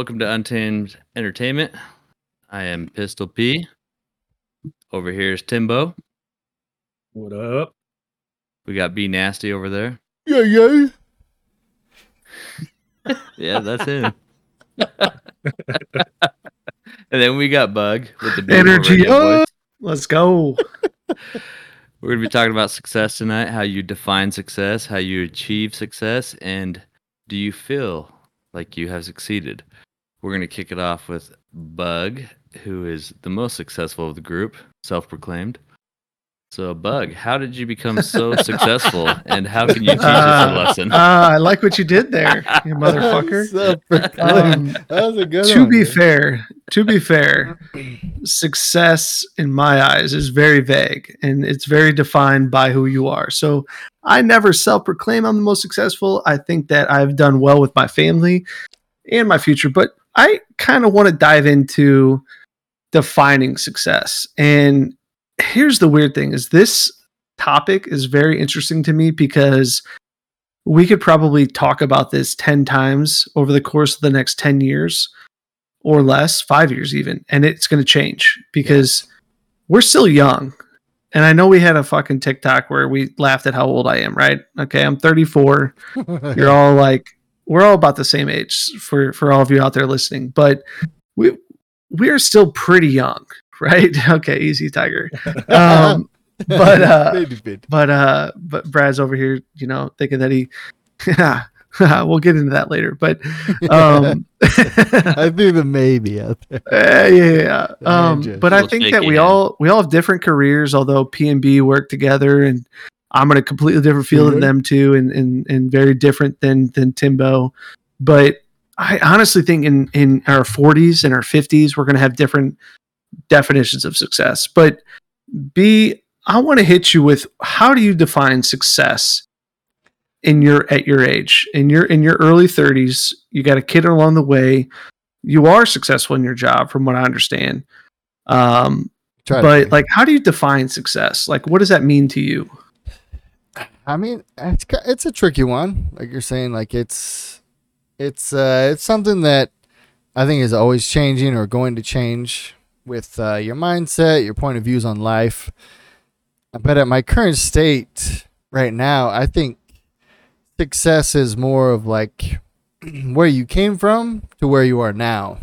Stop. All right, welcome to Untamed Entertainment. I am Pistol P. Over here is Timbo. What up? We got B Nasty over there. Yeah, yeah. Yeah, that's him. and then we got Bug with the Energy overhead up. Let's go. We're gonna be talking about success tonight. How you define success, how you achieve success, and do you feel like you have succeeded? We're gonna kick it off with Bug, who is the most successful of the group, self-proclaimed. So, Bug, how did you become so successful, and how can you teach us a Uh, lesson? uh, I like what you did there, you motherfucker. Self-proclaimed. Um, that was a good to one. be dude. fair, to be fair, success in my eyes is very vague and it's very defined by who you are. So I never self-proclaim I'm the most successful. I think that I've done well with my family and my future, but I kind of want to dive into defining success. And here's the weird thing is this topic is very interesting to me because we could probably talk about this 10 times over the course of the next 10 years or less, five years even, and it's going to change because we're still young. And I know we had a fucking TikTok where we laughed at how old I am, right? Okay, I'm 34. You're all like, we're all about the same age for for all of you out there listening, but we we are still pretty young, right? Okay, easy, Tiger. Um, but uh, but uh but brad's over here you know thinking that he we'll get into that later but um I threw the maybe out there. uh, yeah, yeah, The um but i think that we all we all have different careers although p and b work together and i'm in a completely different field than Mhm. them too and, and and very different than than timbo. But i honestly think in in our 40s and our 50s we're going to have different definitions of success. But b i want to hit you with how do you define success in your at your age? In your in your early 30s you got a kid along the way. You are successful in your job from what i understand. Um but like how do you define success? Like what does that mean to you I mean, it's it's a tricky one. Like you're saying, like it's it's uh it's something that I think is always changing or going to change with uh, your mindset, your point of views on life. But at my current state right now, I think success is more of like where you came from to where you are now.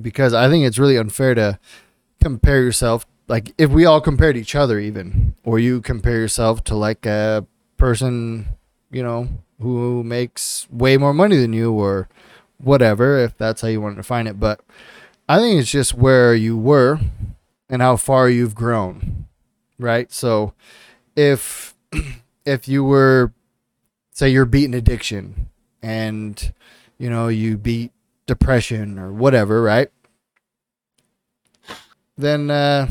Because I think it's really unfair to compare yourself like if we all compared each other even or you compare yourself to like a person you know who makes way more money than you or whatever if that's how you want to define it. But i think it's just where you were and how far you've grown right? So if if you were say you're beating addiction and you know you beat depression or whatever right? Then uh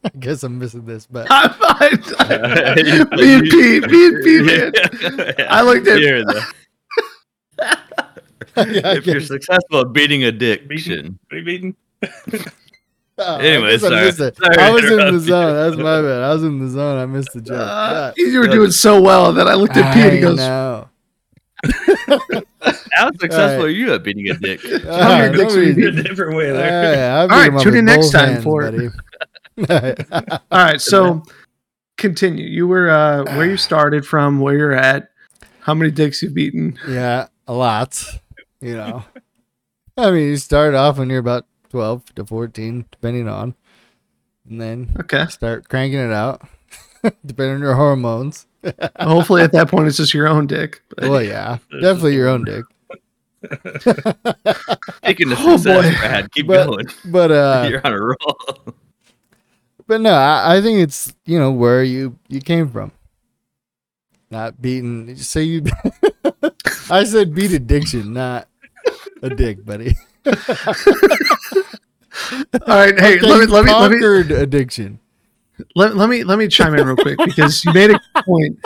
I guess I'm missing this, but me and Pete, me and Pete, man. I looked at- Here, if you're successful at beating addiction. What are you beating? Oh, I Anyway, guess I sorry. missed it. Sorry I was in the interrupt you. zone. That's my bad. I was in the zone. I missed the joke. Uh, Yeah. you were doing so well that I looked at Pete and he I goes, know. How successful Alright. are you at beating a dick? All many right, don't were you be- beating? a different way Yeah, there. yeah, I beat All right, tune in next time hands, for buddy. All right, so continue. You were uh, where you started from, where you're at, how many dicks you've beaten. yeah, a lot. You know, I mean, you start off when you're about twelve to fourteen, depending on, and then Okay. start cranking it out, depending on your hormones. Hopefully, at that point, it's just your own dick. But- Well, yeah, definitely your own dick. Speaking of Oh, success, boy. Brad, keep But- going. But uh, You're on a roll. But no, I, I think it's you know where you you came from. Not beating. Say you. I said beat addiction, not a dick, buddy. All right, hey, let me let me let me conquered addiction. let, let me let me chime in real quick because you made a point.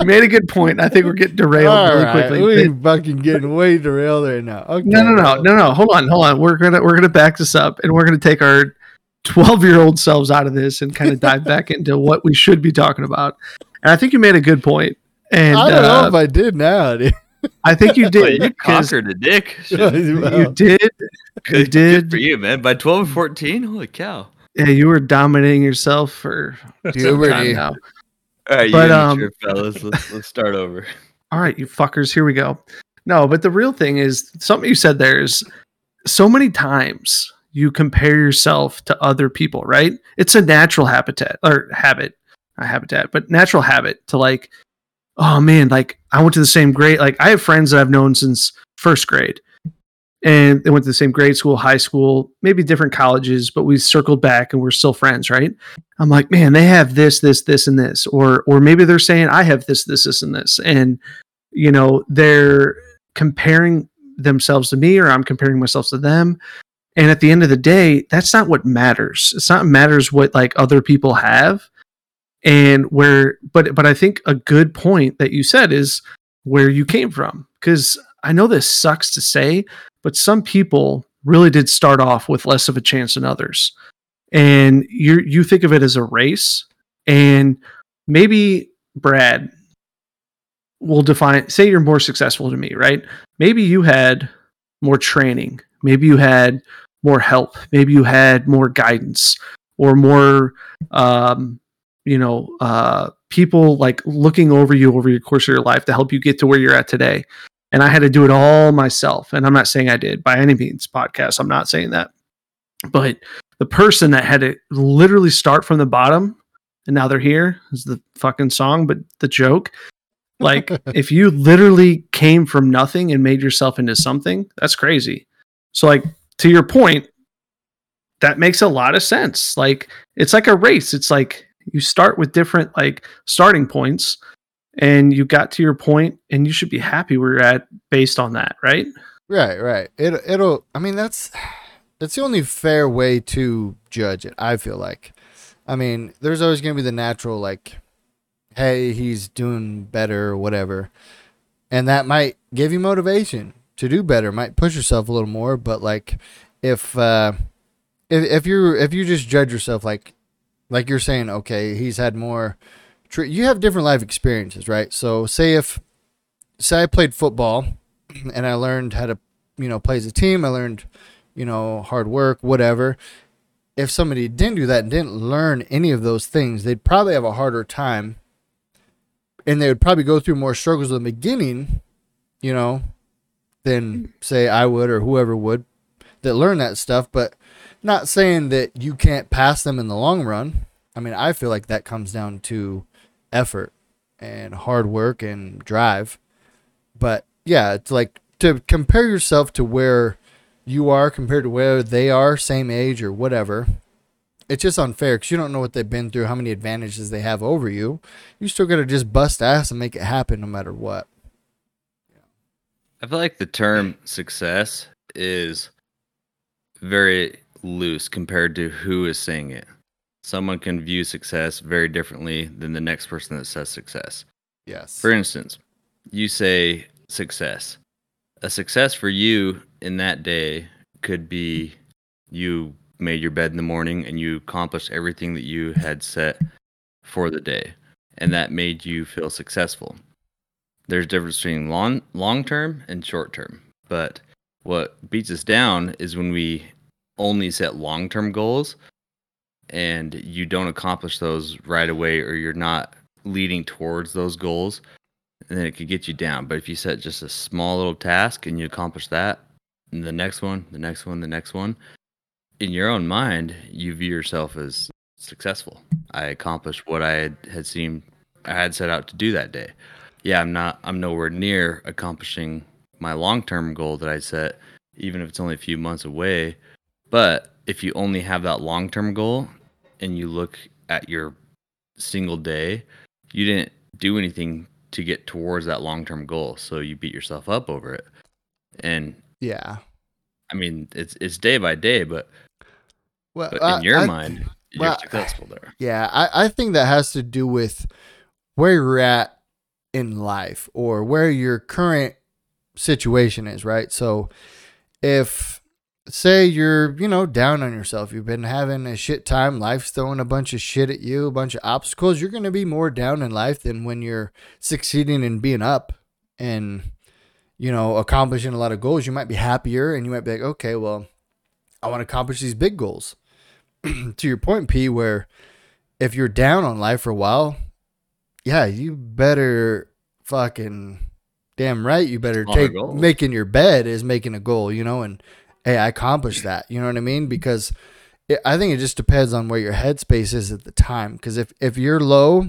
You made a good point. I think we're getting derailed All really right, quickly. we fucking getting way derailed right now. Okay, No, no, no, no, no. Hold on, hold on. We're gonna we're gonna back this up, and we're gonna take our twelve year old selves out of this and kind of dive back into what we should be talking about. And I think you made a good point. And I don't uh, know if I did now. dude. I think you Wait, did. you 'cause conquered a dick. Yeah, you- You did. Good, did. good for you, man. By 12 and 14? Holy cow. Yeah, you were dominating yourself for some Puberty. time now. All right, But, you um, immature fellas. Let's, let's start over. All right, you fuckers, here we go. No, but the real thing is something you said there is so many times you compare yourself to other people, right? It's a natural habitat or habit, not habitat, but natural habit to like, oh man, like I went to the same grade. Like I have friends that I've known since first grade. And they went to the same grade school, high school, maybe different colleges, but we circled back and we're still friends, right? I'm like, man, they have this, this, this, and this, or or maybe they're saying I have this, this, this, and this, and you know they're comparing themselves to me, or I'm comparing myself to them, and at the end of the day, that's not what matters. It's not matters what like other people have, and where, but but I think a good point that you said is where you came from, because I know this sucks to say, but some people really did start off with less of a chance than others. And you you think of it as a race. And maybe brad will define say you're more successful than me right? Maybe you had more training. Maybe you had more help. Maybe you had more guidance or more um you know uh people like looking over you over your course of your life to help you get to where you're at today. And i had to do it all myself and i'm not saying i did by any means podcast i'm not saying that. But the person that had to literally start from the bottom and now they're here is the fucking song but the joke like if you literally came from nothing and made yourself into something that's crazy. So like to your point that makes a lot of sense like it's like a race it's like you start with different like starting points and you got to your point and you should be happy where you're at based on that right Right, right. It it'll. I mean, that's that's the only fair way to judge it. I feel like. I mean, there's always gonna be the natural like, hey, he's doing better or whatever, and that might give you motivation to do better. Might push yourself a little more, but like, if uh, if if you if you just judge yourself like, like you're saying, okay, he's had more. Tr- you have different life experiences, right? So say if, say I played football and I learned how to, you know, play as a team. I learned, you know, hard work, whatever. If somebody didn't do that and didn't learn any of those things, they'd probably have a harder time and they would probably go through more struggles in the beginning, you know, than say I would or whoever would that learn that stuff. But not saying that you can't pass them in the long run. I mean, I feel like that comes down to effort and hard work and drive. But yeah, it's like to compare yourself to where you are compared to where they are, same age or whatever. It's just unfair because you don't know what they've been through, how many advantages they have over you. You still got to just bust ass and make it happen no matter what. I feel like the term success is very loose compared to who is saying it. Someone can view success very differently than the next person that says success. Yes. For instance, you say success. A success for you in that day could be you made your bed in the morning and you accomplished everything that you had set for the day, and that made you feel successful. There's a difference between long long term and short term. But what beats us down is when we only set long term goals and you don't accomplish those right away or you're not leading towards those goals and then it could get you down. But if you set just a small little task and you accomplish that and the next one the next one the next one in your own mind you view yourself as successful. I accomplished what i had, had seen i had set out to do that day yeah i'm not i'm nowhere near accomplishing my long-term goal that i set even if it's only a few months away. But if you only have that long-term goal and you look at your single day you didn't do anything to get towards that long-term goal. So you beat yourself up over it. And Yeah. i mean it's it's day by day but, Well, but in your I- mind you're well, successful there. Yeah, I, I think that has to do with where you're at in life or where your current situation is, right? So if say you're, you know, down on yourself, you've been having a shit time, life's throwing a bunch of shit at you, a bunch of obstacles, you're gonna be more down in life than when you're succeeding and being up. And you know, accomplishing a lot of goals, you might be happier and you might be like, okay, well, I want to accomplish these big goals. to your point, P, where if you're down on life for a while, yeah, you better fucking damn right. You better Smaller take goals. making your bed is making a goal, you know, and hey, I accomplished that. You know what I mean? Because it, I think it just depends on where your headspace is at the time. Because if if you're low,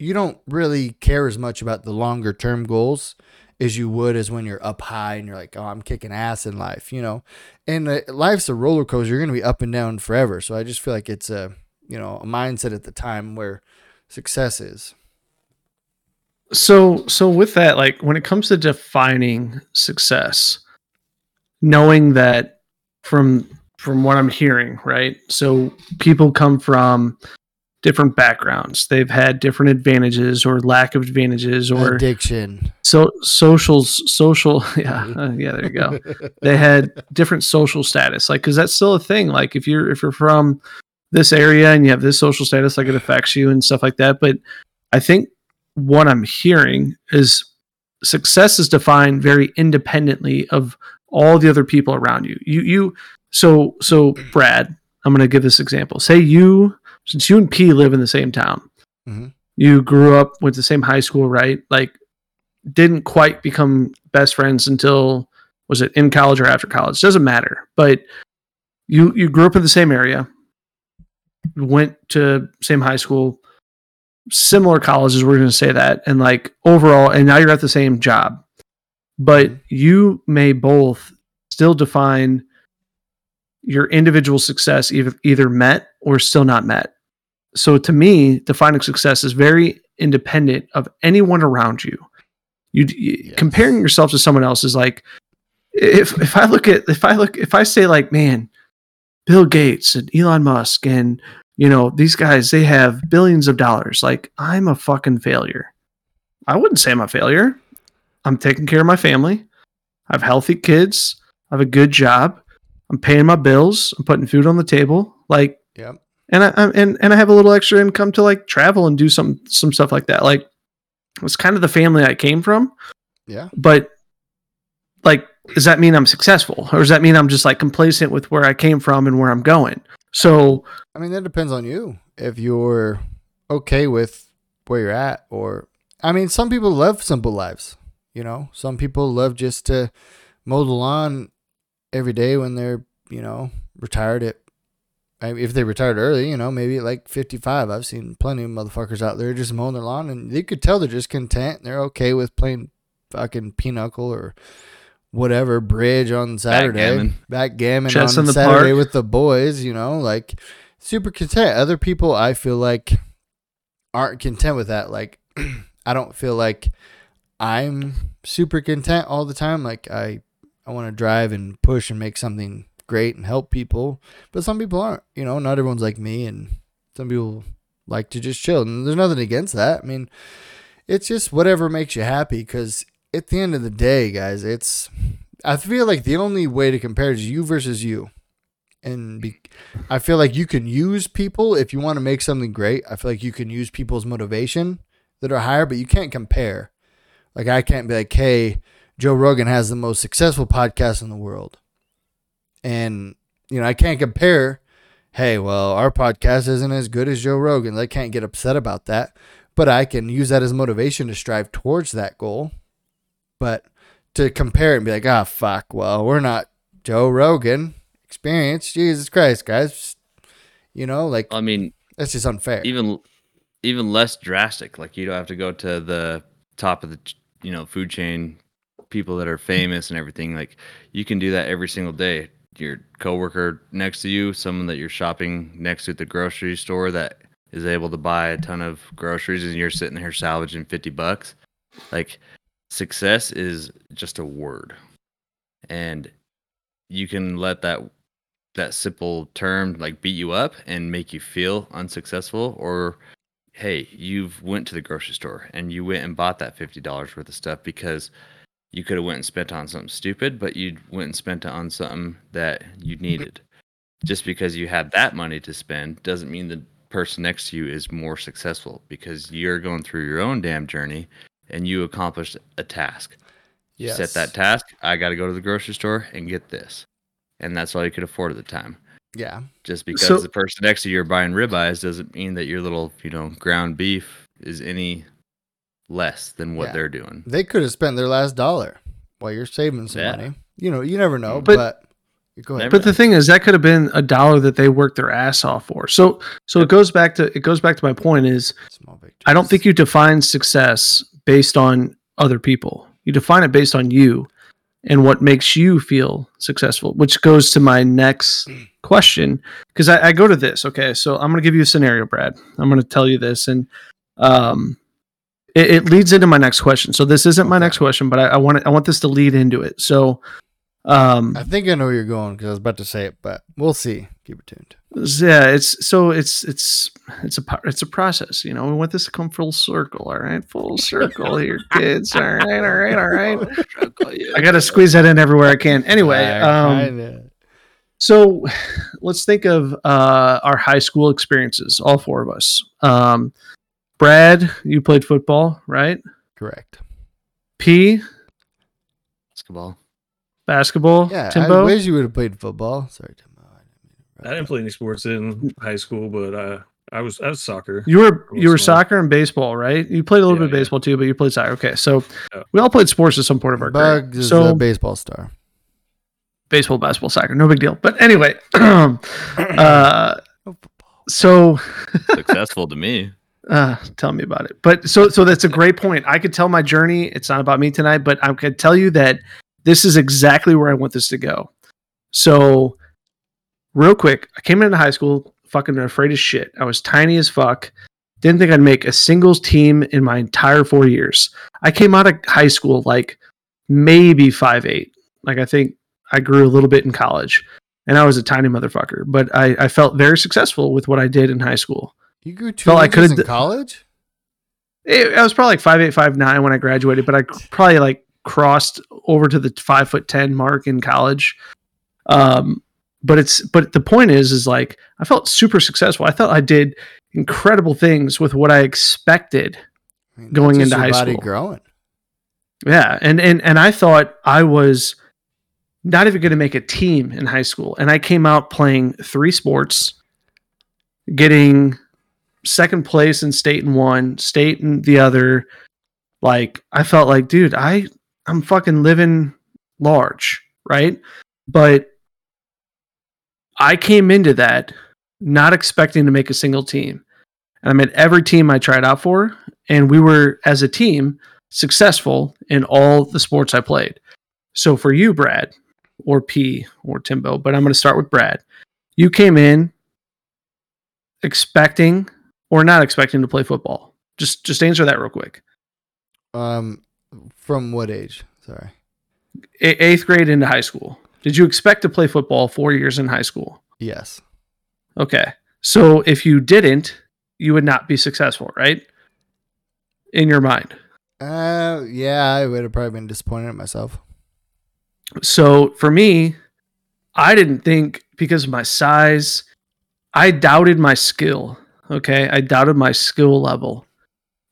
you don't really care as much about the longer term goals as you would as when you're up high and you're like, oh, I'm kicking ass in life, you know. And uh, life's a roller coaster. You're gonna be up and down forever. So I just feel like it's a you know a mindset at the time where success is. So so with that, like when it comes to defining success, knowing that from from what I'm hearing, right? So people come from different backgrounds. They've had different advantages or lack of advantages or Addiction. so socials social yeah uh, yeah there you go they had different social status like because that's still a thing like if you're if you're from this area and you have this social status like it affects you and stuff like that but i think what i'm hearing is success is defined very independently of all the other people around you. You you so so brad i'm going to give this example. Say you since you and p live in the same town Mhm. you grew up with the same high school right? Like didn't quite become best friends until was it in college or after college? Doesn't matter but you you grew up in the same area went to same high school similar colleges we're going to say that and like overall and now you're at the same job but Mhm. you may both still define your individual success either either met or still not met so to me defining success is very independent of anyone around you you, you Yes. comparing yourself to someone else is like if if i look at if i look if i say like man bill gates and elon musk and you know these guys they have billions of dollars. Like i'm a fucking failure. I wouldn't say i'm a failure. I'm taking care of my family. I have healthy kids. I have a good job. I'm paying my bills. I'm putting food on the table. Like Yep. and I, I'm- and and I have a little extra income to like travel and do some some stuff like that. Like it's kind of the family I came from, Yeah. but like does that mean I'm successful? Or does that mean I'm just like complacent with where I came from and where I'm going? So I mean, that depends on you. If you're okay with where you're at, or I mean, some people love simple lives. You know, some people love just to mow the lawn every day when they're you know retired at. If they retired early, you know, maybe like 55. I've seen plenty of motherfuckers out there just mowing their lawn, and you could tell they're just content. They're okay with playing fucking pinochle or whatever bridge on Saturday, Backgammon. backgammon Chess on the Saturday park. with the boys. You know, like super content. Other people, I feel like, aren't content with that. Like, I don't feel like I'm super content all the time. Like, I, I want to drive and push and make something great and help people. But some people aren't. You know, not everyone's like me, and some people like to just chill. And there's nothing against that. I mean, it's just whatever makes you happy. Because at the end of the day, guys, it's. I feel like the only way to compare is you versus you and be, I feel like you can use people if you want to make something great. I feel like you can use people's motivation that are higher, but you can't compare. Like I can't be like, hey, Joe Rogan has the most successful podcast in the world, and you know I can't compare. Hey, well, our podcast isn't as good as Joe Rogan. I can't get upset about that, but I can use that as motivation to strive towards that goal. But to compare it and be like, ah, fuck, well, we're not Joe Rogan experience. Jesus Christ, guys. You know, like I mean, that's just unfair. even even less drastic. Like you don't have to go to the top of the you know food chain, people that are famous and everything. Like you can do that every single day. Your coworker next to you, someone that you're shopping next to at the grocery store that is able to buy a ton of groceries, and you're sitting there salvaging fifty bucks. Like success is just a word, and you can let that that simple term like beat you up and make you feel unsuccessful or hey you've went to the grocery store and you went and bought that $50 worth of stuff because you could have went and spent on something stupid but you went and spent it on something that you needed. Just because you had that money to spend doesn't mean the person next to you is more successful because you're going through your own damn journey and you accomplished a task You set that task. I got to go to the grocery store and get this, and that's all you could afford at the time. Yeah. Just because So- the person next to you are buying ribeyes doesn't mean that your little, you know, ground beef is any less than what Yeah. they're doing. They could have spent their last dollar while you're saving some Yeah. money. You know, you never know, But- but, go ahead. But the thing is, that could have been a dollar that they worked their ass off for. So, so it goes back to it goes back to my point is Small victories. I don't think you define success based on other people. You define it based on you and what makes you feel successful, which goes to my next question. Because I, I go to this. Okay. So I'm going to give you a scenario, Brad. I'm going to tell you this. And um, it, it leads into my next question. So this isn't my next question, but I, I want it, I want this to lead into it. So, um, I think I know where you're going because I was about to say it, but we'll see. Keep it tuned. Yeah it's so it's it's it's a par- it's a process you know we want this to come full circle all right? Full circle here kids all right all right all right. i gotta squeeze that in everywhere i can. Anyway um so let's think of uh our high school experiences all four of us. Um brad you played football right? Correct. p? Basketball. basketball? Yeah, timbo? I wish you would have played football. Sorry, Timbo. I didn't play any sports in high school, but uh, I was I was soccer. You were you were small. soccer and baseball, right? You played a little Yeah, bit of yeah. baseball too, but you played soccer. Okay, so Yeah. we all played sports at some point of our Bugs career. is So a baseball star. baseball, basketball, soccer, no big deal. But anyway, uh, so Successful to me. uh, tell me about it. But so so that's a great point. I could tell my journey. It's not about me tonight, but I could tell you that this is exactly where I want this to go. So, real quick, I came into high school fucking afraid as shit. I was tiny as fuck. Didn't think I'd make a singles team in my entire four years. I came out of high school like maybe five eight. Like I think I grew a little bit in college, and I was a tiny motherfucker. But I, I felt very successful with what I did in high school. You grew two Felt I could've in college. It, I was probably like five eight, five nine when I graduated, but I probably like crossed over to the five foot ten mark in college. Um, but it's but the point is, is like I felt super successful. I thought I did incredible things with what I expected. I mean, Going into high body school. growing. Yeah, and and and I thought I was not even going to make a team in high school, and I came out playing three sports, getting second place in state in one, state in the other. Like I felt like, dude, I I'm fucking living large, right? But I came into that not expecting to make a single team. And I made every team I tried out for, and we were as a team successful in all the sports I played. So for you, Brad, or P, or Timbo, but I'm going to start with Brad. You came in expecting or not expecting to play football. Just just answer that real quick. Um, from what age? Sorry. A- eighth grade into high school. Did you expect to play football four years in high school? Yes. Okay. So if you didn't, you would not be successful, right? In your mind. Uh, yeah, I would have probably been disappointed in myself. So for me, I didn't think because of my size, I doubted my skill. Okay. I doubted my skill level.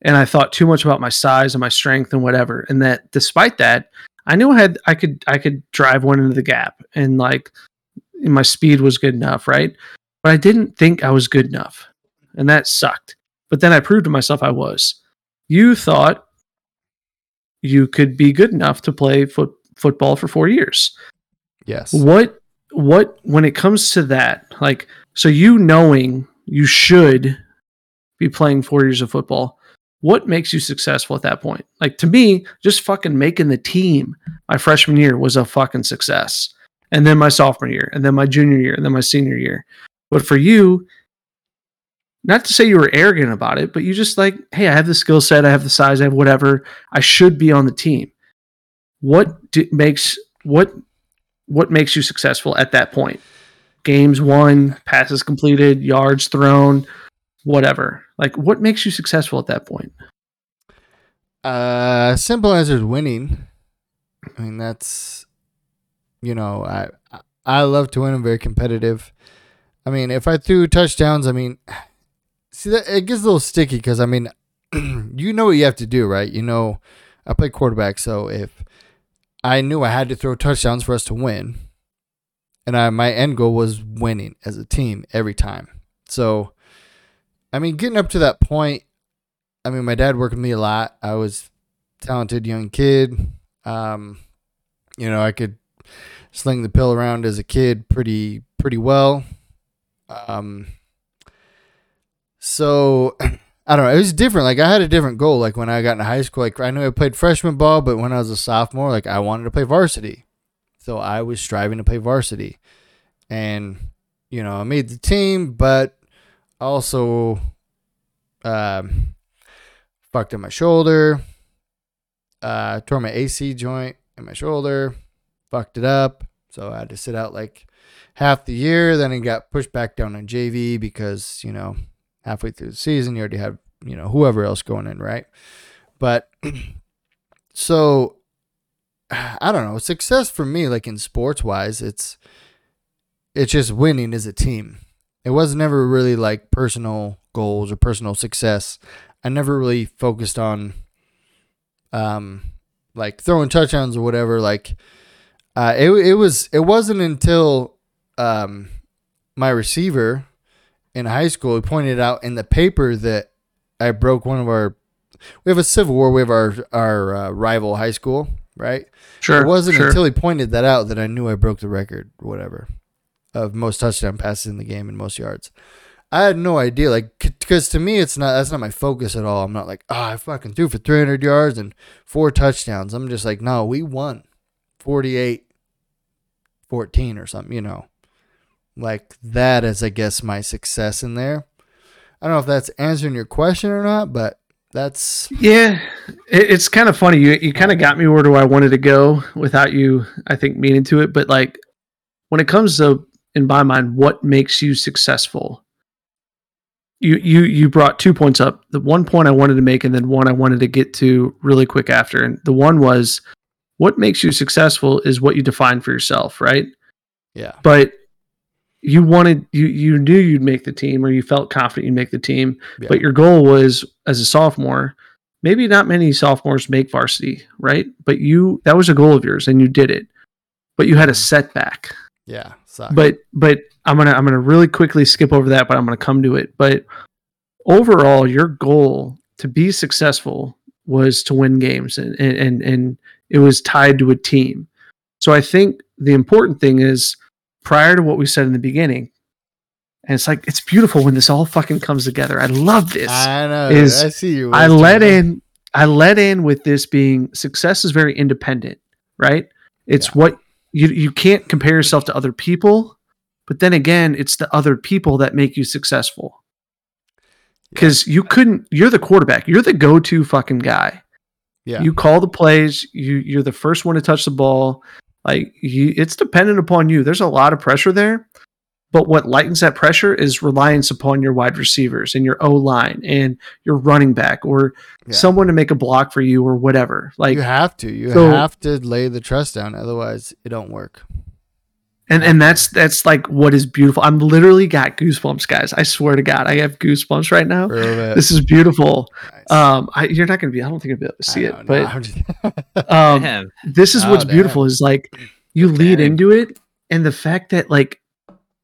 And I thought too much about my size and my strength and whatever. And that despite that, I knew I had I could I could drive one into the gap and like my speed was good enough, right? But I didn't think I was good enough. And that sucked. But then I proved to myself I was. You thought you could be good enough to play foot, football for 4 years Yes. what what when it comes to that like so you knowing you should be playing four years of football what makes you successful at that point? Like to me just fucking making the team my freshman year was a fucking success. And then my sophomore year and then my junior year and then my senior year. But for you not to say you were arrogant about it but you just like hey i have the skill set i have the size i have whatever i should be on the team. What do, makes what what makes you successful at that point? Games won, passes completed, yards thrown, whatever. Like, what makes you successful at that point? Uh, simple answer is winning. I mean, that's you know, I I love to win. I'm very competitive. I mean, if I threw touchdowns, I mean, see that it gets a little sticky because I mean, you know what you have to do, right? You know, I play quarterback, so if I knew I had to throw touchdowns for us to win. And I, my end goal was winning as a team every time. So, I mean, getting up to that point, I mean, my dad worked with me a lot. I was talented young kid. Um, you know, I could sling the pill around as a kid pretty pretty well. Um, so I don't know. It was different. Like I had a different goal. Like when I got into high school, like I knew I played freshman ball, but when I was a sophomore, like I wanted to play varsity. So I was striving to play varsity, and you know I made the team, but also um, fucked up my shoulder. Uh, tore my AC joint in my shoulder, fucked it up. So I had to sit out like half the year. Then it got pushed back down on JV because you know halfway through the season you already have you know whoever else going in, right? But so I don't know. Success for me, like in sports wise, it's it's just winning as a team. It was never really like personal goals or personal success. I never really focused on um like throwing touchdowns or whatever. Like uh it it was it wasn't until um my receiver in high school he pointed out in the paper that I broke one of our we have a civil war, we have our our uh, rival high school, right? Sure. It wasn't sure. until he pointed that out that I knew I broke the record, or whatever, of most touchdown passes in the game and most yards. I had no idea, like, because to me, it's not that's not my focus at all. I'm not like, oh, I fucking threw for 300 yards and four touchdowns. I'm just like, no, we won 48 14 or something, you know. Like, that is, I guess, my success in there. I don't know if that's answering your question or not, but that's Yeah, it's kind of funny. You you kind of got me where do I wanted to go without you, I think, meaning to it. But like, when it comes to, in my mind, what makes you successful? You you you brought two points up. The one point I wanted to make, and then one I wanted to get to really quick after. And the one was, what makes you successful is what you define for yourself, right? yeah. But you wanted you you knew you'd make the team, or you felt confident you'd make the team Yeah. but your goal was as a sophomore maybe not many sophomores make varsity right but you that was a goal of yours and you did it but you had a mm-hmm. setback Yeah. Suck. but but i'm gonna i'm gonna really quickly skip over that but i'm gonna come to it but overall your goal to be successful was to win games and and and, it was tied to a team so i think the important thing is prior to what we said in the beginning and it's like it's beautiful when this all fucking comes together i love this I know. is- I see you. I let in I let in with this being success is very independent, right? It's Yeah. what you you can't compare yourself to other people, but then again, it's the other people that make you successful. Cuz you couldn't you're the quarterback. You're the go-to fucking guy. Yeah. You call the plays, you you're the first one to touch the ball. Like you it's dependent upon you. There's a lot of pressure there. But what lightens that pressure is reliance upon your wide receivers and your O line and your running back or Yeah. someone to make a block for you or whatever. Like you have to. You so- have to lay the trust down, otherwise it don't work. and and that's that's like what is beautiful. I'm literally got goosebumps, guys. I swear to God, I have goosebumps right now. For a little bit. This is beautiful. Nice. Um, I, you're not gonna be. I don't think you'll be able to see it, no, but I'm just- um, this is Oh, what's damn. beautiful is like you lead into it and the fact that like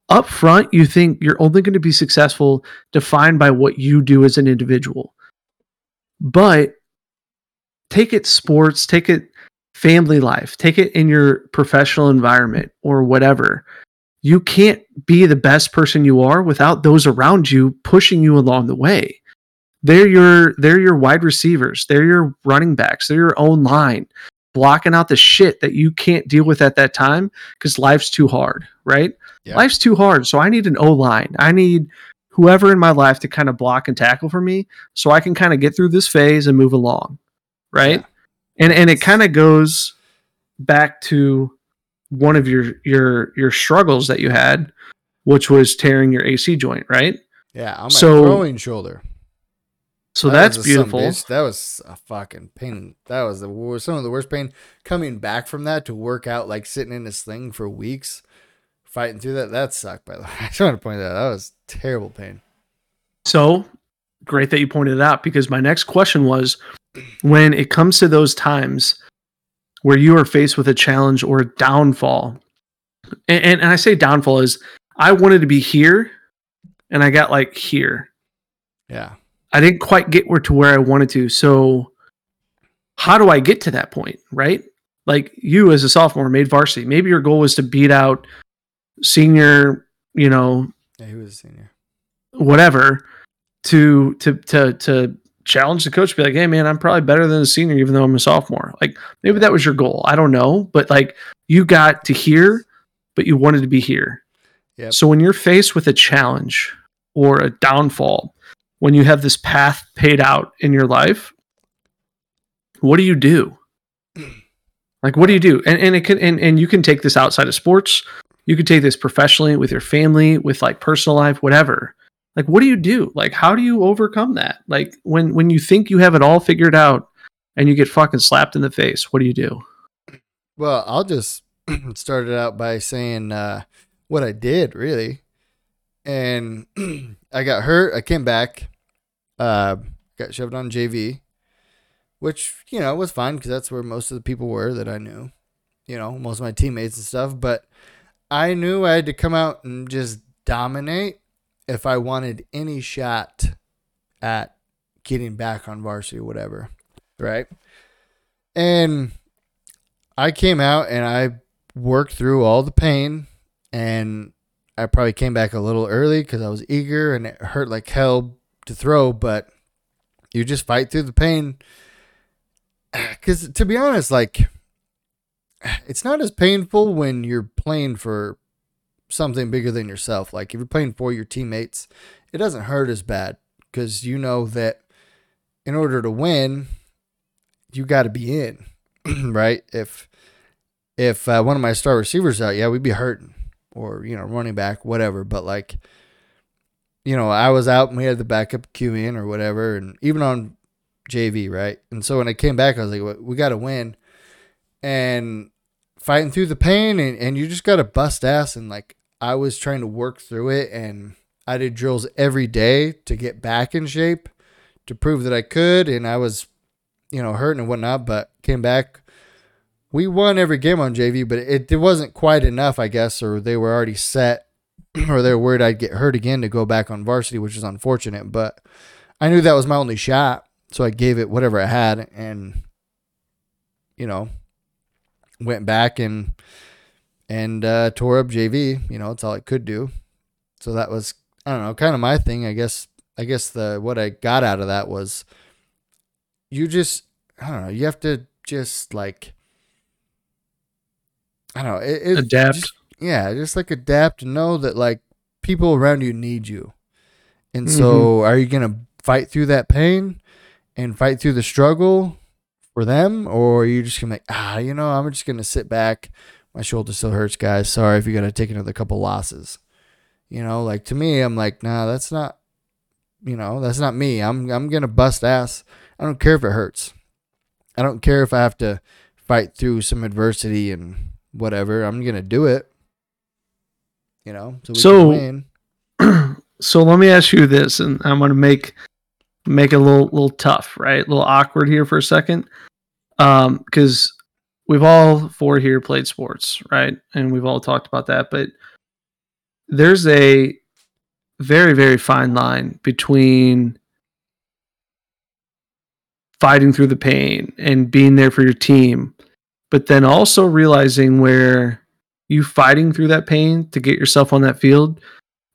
up front you think you're only going to be successful defined by what you do as an individual. But take it sports take it family life take it in your professional environment or whatever. You can't be the best person you are without those around you pushing you along the way. They're your they're your wide receivers they're your running backs they're your O line blocking out the shit that you can't deal with at that time because life's too hard, right? Yeah. Life's too hard. So I need an O line. I need whoever in my life to kind of block and tackle for me so I can kind of get through this phase and move along, right? And and it kind of goes back to one of your your your struggles that you had, which was tearing your AC joint, right? yeah, on my So- throwing shoulder. So That that's was a son of a beautiful. bitch. That was a fucking pain. That was the worst, some of the worst pain. Coming back from that to work out, like sitting in a sling for weeks, fighting through that. That sucked. By the way, I just want to point that out. That was terrible pain. So great that you pointed it out because my next question was when it comes to those times where you are faced with a challenge or a downfall. And, and, and I say downfall is I wanted to be here and I got like here. Yeah. I didn't quite get where to where I wanted to. So how do I get to that point, right? Like you as a sophomore made varsity. Maybe your goal was to beat out senior, you know, Yeah, he was a senior. whatever to to to to challenge the coach be like hey man i'm probably better than a senior even though i'm a sophomore like maybe that was your goal i don't know but like you got to here but you wanted to be here Yep. so when you're faced with a challenge or a downfall when you have this path paid out in your life what do you do? Like what do you do? And and it can and, and you can take this outside of sports. You could take this professionally with your family with like personal life whatever. Like what do you do? Like how do you overcome that? Like when when you think you have it all figured out and you get fucking slapped in the face what do you do? Well, I'll just start it out by saying uh, what I did, really. And I got hurt. I came back, uh, got shoved on JV, which, you know, was fine because that's where most of the people were that I knew, you know, most of my teammates and stuff. But I knew I had to come out and just dominate if I wanted any shot at getting back on varsity or whatever. Right. And I came out and I worked through all the pain and I probably came back a little early because I was eager and it hurt like hell to throw, but you just fight through the pain. Because to be honest, like, it's not as painful when you're playing for something bigger than yourself. Like, if you're playing for your teammates, it doesn't hurt as bad because you know that in order to win, you got to be in, right? If if uh, one of my star receivers out, yeah, we'd be hurting, or you know, running back, whatever. But like, you know, I was out and we had the backup Q in or whatever, and even on JV, right? And so when I came back, I was like, "We- we got to win, and fighting through the pain, and, and you just got to bust ass, and like I was trying to work through it, and I did drills every day to get back in shape, to prove that I could, and I was you know, hurting and whatnot, but came back. We won every game on JV, but it, it wasn't quite enough, I guess, or they were already set, or they were worried I'd get hurt again to go back on varsity, which is unfortunate. But I knew that was my only shot, so I gave it whatever I had, and you know, went back and and uh, tore up JV. You know, it's all I could do. So that was I don't know, kind of my thing. I guess I guess the what I got out of that was you just I don't know. You have to just like I don't know. It, it Adapt. just- yeah, just like adapt and know that like people around you need you. And so, are you gonna fight through that pain and fight through the struggle for them, or are you just gonna be like, ah, you know, I'm just gonna sit back. My shoulder still hurts, guys. Sorry if you gotta take another couple losses. You know, like to me, I'm like, nah, that's not. You know, that's not me. I'm I'm gonna bust ass. I don't care if it hurts. I don't care if I have to fight through some adversity and whatever. I'm gonna do it. You know, so we So- so let me ask you this and i'm to make make it a little little tough right a little awkward here for a second um because we've all four here played sports right and we've all talked about that but there's a very very fine line between fighting through the pain and being there for your team but then also realizing where you fighting through that pain to get yourself on that field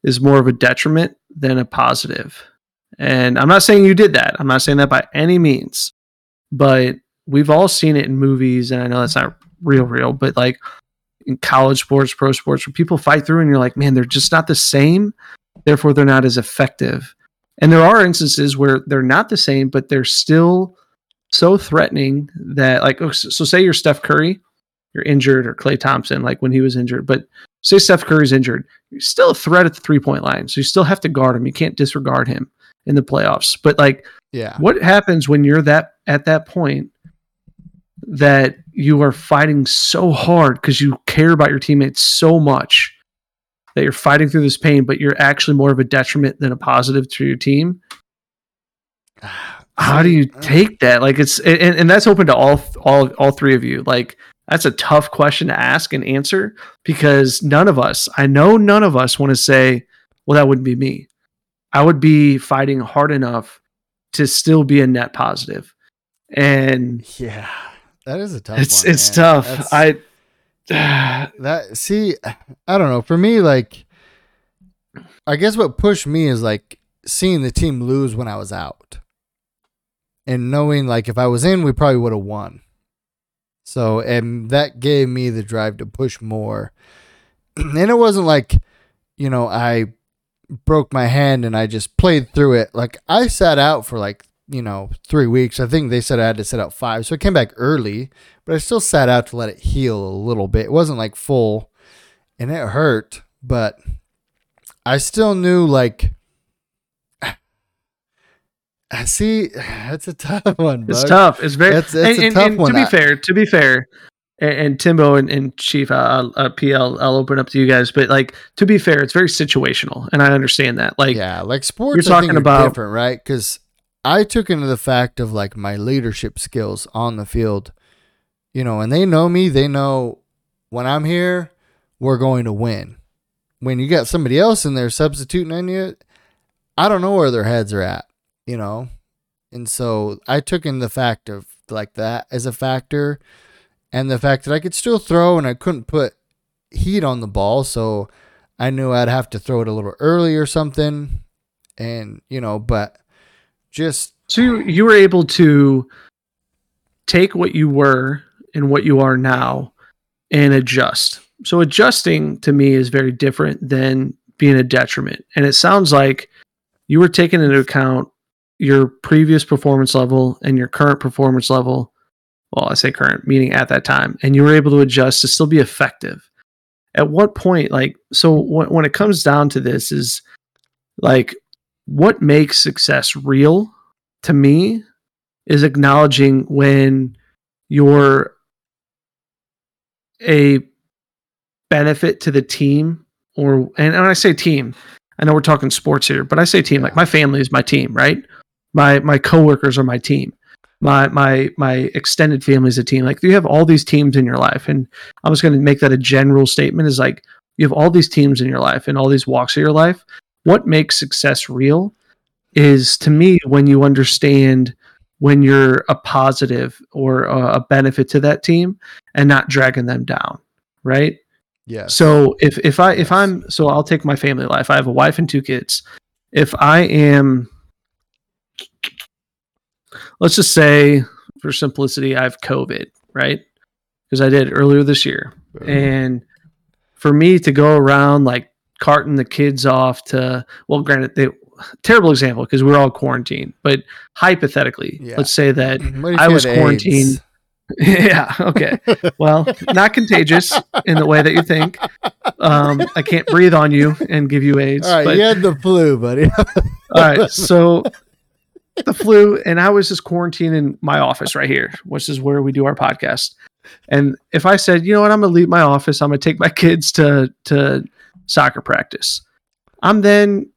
is more of a detriment than a positive. And I'm not saying you did that. I'm not saying that by any means. But we've all seen it in movies, and I know that's not real, real, but like in college sports, pro sports, where people fight through and you're like, man, they're just not the same. Therefore, they're not as effective. And there are instances where they're not the same, but they're still so threatening that, like, oh, so say you're Steph Curry, you're injured, or Klay Thompson, like when he was injured, but say Steph Curry's injured you're still a threat at the three point line. So you still have to guard him. You can't disregard him in the playoffs. But like Yeah. what happens when you're that at that point that you are fighting so hard because you care about your teammates so much that you're fighting through this pain, but you're actually more of a detriment than a positive to your team? How do you take that? Like it's and, and that's open to all all all three of you. Like that's a tough question to ask and answer because none of us, I know none of us want to say, well, that wouldn't be me. I would be fighting hard enough to still be a net positive. And Yeah, that is a tough. it's one, it's man. tough. That's- I that see, I don't know. For me, like, I guess what pushed me is like seeing the team lose when I was out, and knowing like if I was in, we probably would have won. So, and that gave me the drive to push more. and it wasn't like, you know, I broke my hand and I just played through it. Like I sat out for like you know three weeks. I think they said I had to sit out five, so I came back early but I still sat out to let it heal a little bit. It wasn't like full, and it hurt, but I still knew like. See, that's a tough one. It's tough. It's very. It's- it's and, a and- tough and one. To be I- fair, to be fair, and, and Timbo and, and Chief, uh, uh, PL, I'll open up to you guys. But like, to be fair, it's very situational, and I understand that. Like, yeah, like sports. you're talking about- different, right? Because I took into the fact of like my leadership skills on the field, you know, and they know me. They know when I'm here, we're going to win. When you got somebody else in there substituting on you, I don't know where their heads are at, you know, and so I took in the fact of like that as a factor, and the fact that I could still throw and I couldn't put heat on the ball, so I knew I'd have to throw it a little early or something, and you know, but just so you, you were able to take what you were and what you are now and adjust. So adjusting to me is very different than being a detriment. And it sounds like you were taking into account your previous performance level and your current performance level. Well, I say current, meaning at that time, and you were able to adjust to still be effective. At what point, like, so when, when it comes down to this, is like, what makes success real to me is acknowledging when you're a benefit to the team or and when I say team, I know we're talking sports here, but I say team like my family is my team, right? My my coworkers are my team. My my my extended family is a team. Like you have all these teams in your life, and I'm just going to make that a general statement. Is like you have all these teams in your life and all these walks of your life. What makes success real is to me when you understand when you're a positive or a, benefit to that team and not dragging them down, right? yeah. So if if I if. I'm so I'll take my family life. I have a wife and two kids. If I am let's just say for simplicity I have COVID, right? Because I did earlier this year. And for me to go around like carting the kids off to well granted they terrible example because we're all quarantined, but hypothetically, Yeah. let's say that I was quarantined. Yeah, okay. Well, not contagious in the way that you think. Um, I can't breathe on you and give you AIDS. All right, but, you had the flu, buddy. all right, so the flu, and I was just quarantined in my office right here, which is where we do our podcast. And if I said, you know what, I'm gonna leave my office, I'm gonna take my kids to to soccer practice. I'm then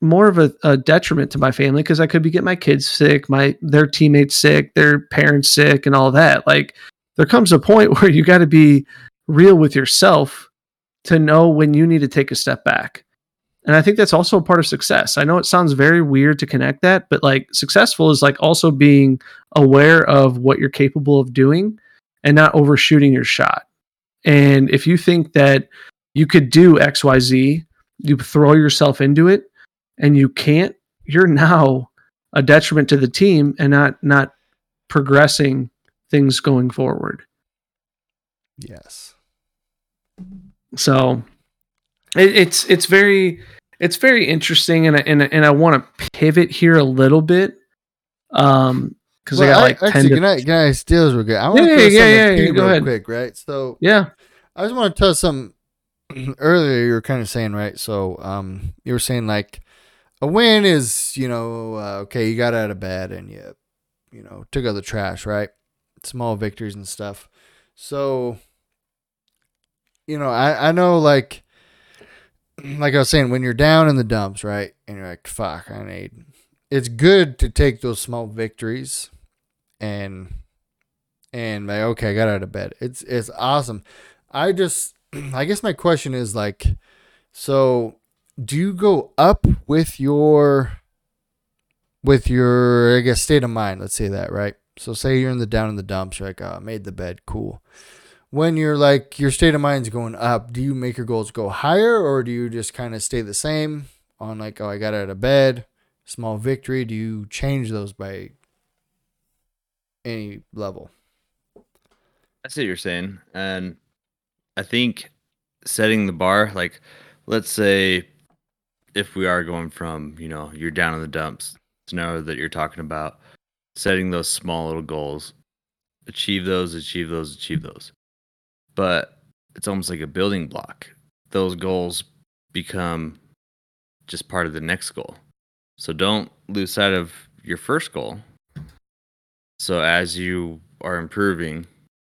more of a, a detriment to my family because I could be getting my kids sick, my their teammates sick, their parents sick, and all that. Like there comes a point where you got to be real with yourself to know when you need to take a step back. And I think that's also a part of success. I know it sounds very weird to connect that, but like successful is like also being aware of what you're capable of doing and not overshooting your shot. And if you think that you could do XYZ, you throw yourself into it and you can't, you're now a detriment to the team and not not progressing things going forward. yes. So it, it's it's very it's very interesting, and I, and I- and I want to pivot here a little bit, um, because I got like actually, ten. can I, can I steals real good? I want Yeah, to yeah, yeah, yeah, go real ahead. quick, right? So yeah, I just want to tell some earlier. You were kind of saying right. So um, you were saying like a win is you know uh, okay, you got out of bed and you you know took out the trash, right? Small victories and stuff. So you know, I I know like like I was saying when you're down in the dumps, right, and you're like fuck, I need it's good to take those small victories and and like okay i got out of bed. It's it's awesome. I just i guess my question is like so do you go up with your with your i guess state of mind let's say that right? So say you're in the down in the dumps you're like oh, I made the bed cool when you're like your state of mind's going up do you make your goals go higher or do you just kind of stay the same on like oh i got out of bed small victory? Do you change those by any level? I see what you're saying, and I think setting the bar, like, let's say, if we are going from, you know, you're down in the dumps scenario that you're talking about, setting those small little goals, achieve those, achieve those, achieve those, but it's almost like a building block. Those goals become just part of the next goal. So don't lose sight of your first goal. So as you are improving,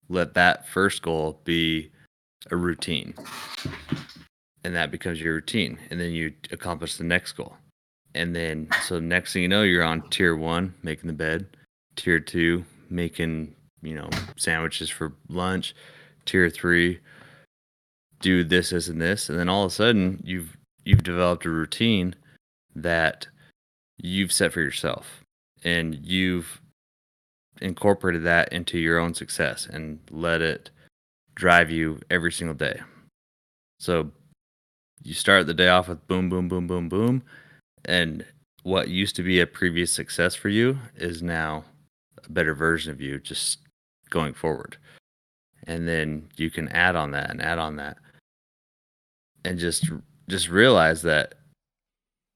let that first goal be a routine. And that becomes your routine. And then you accomplish the next goal. And then, so next thing you know, you're on tier one, making the bed, tier two, making, you know, sandwiches for lunch, tier three, do this, this, and this. And then all of a sudden, you've, you've developed a routine that you've set for yourself and you've incorporated that into your own success and let it drive you every single day. So you start the day off with boom, boom, boom, boom, boom. And what used to be a previous success for you is now a better version of you just going forward. And then you can add on that and add on that. And just just realize that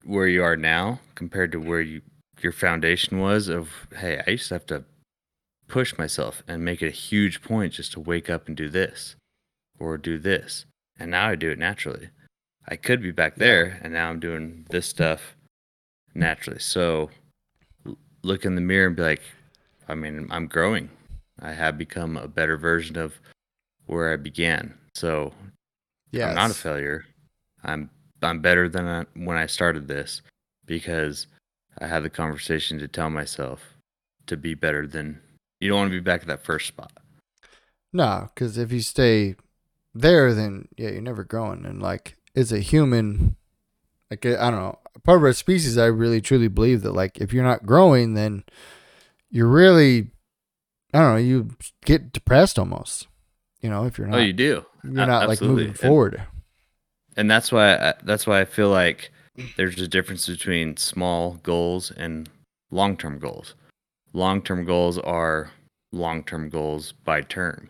where you are now compared to where you your foundation was of hey, I used to have to push myself and make it a huge point just to wake up and do this or do this. And now I do it naturally. I could be back there and now I'm doing this stuff naturally. So look in the mirror and be like, I mean, I'm growing. I have become a better version of where I began. So yeah I'm not a failure. I'm I'm better than I, when I started this because I had the conversation to tell myself to be better than you don't want to be back at that first spot. No, because if you stay there, then yeah, you're never growing. And like, as a human, like I don't know, part of our species, I really truly believe that like if you're not growing, then you're really, I don't know, you get depressed almost. You know, if you're oh, not. Oh, you do. you're not like moving forward. and that's why I, that's why I feel like there's a difference between small goals and long-term goals. Long-term goals are long-term goals by term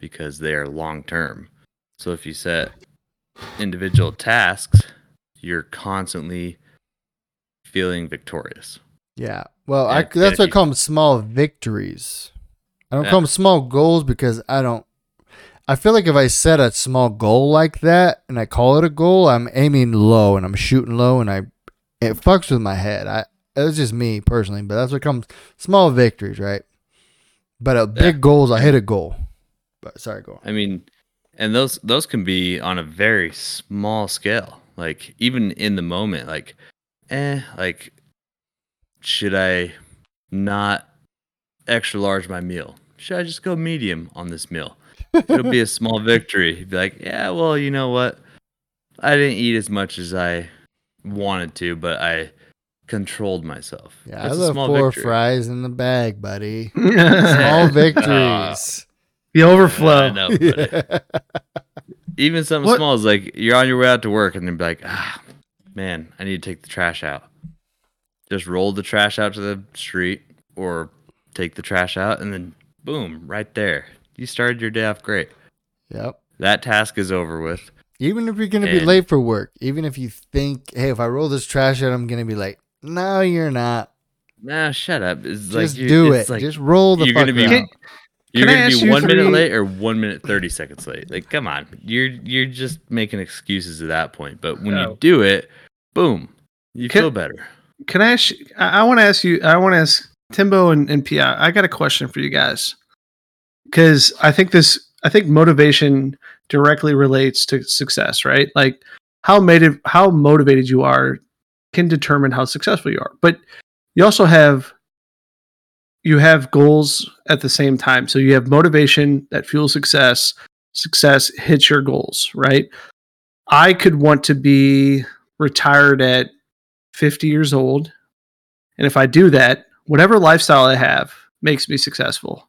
because they are long-term. So if you set individual tasks, you're constantly feeling victorious. Yeah. Well, I, that's what I call them small victories. I don't Yeah. call them small goals because I don't. I feel like if I set a small goal like that and I call it a goal, I'm aiming low and I'm shooting low and I it fucks with my head. I it's just me personally, but that's what comes small victories, right? But a big Yeah. goals, I hit a goal. But sorry, go. on. I mean, and those those can be on a very small scale. Like even in the moment, like, eh, like, should I not extra large my meal? Should I just go medium on this meal? It'll be a small victory. You'd be like, yeah, well, you know what? I didn't eat as much as I wanted to, but I controlled myself. Yeah, That's I a love small four victory. fries in the bag, buddy. Small victories. the victories. overflow. I know, buddy. Yeah. even something What- small is like you're on your way out to work and then be like, ah, man, I need to take the trash out. Just roll the trash out to the street or take the trash out and then boom, right there. You started your day off great. Yep. That task is over with. Even if you're gonna be late for work, even if you think, hey, if I roll this trash out, I'm gonna be late. No, you're not. Nah, shut up. It's Just like you- do it's it. like Just roll the you're fuck gonna be- out. Can- you're gonna be you one minute three- late or one minute thirty seconds late. Like, come on. You're you're just making excuses at that point. But when No. you oh. do it, boom, you Can- feel better. Can I ask? I, I want to ask you. I want to ask Timbo and, and. I got a question for you guys because I think this. I think motivation directly relates to success, right? Like how motiv- how motivated you are can determine how successful you are. But you also have you have goals at the same time. So you have motivation that fuels success. Success hits your goals, right? I could want to be retired at 50 years old. And if I do that, whatever lifestyle I have makes me successful.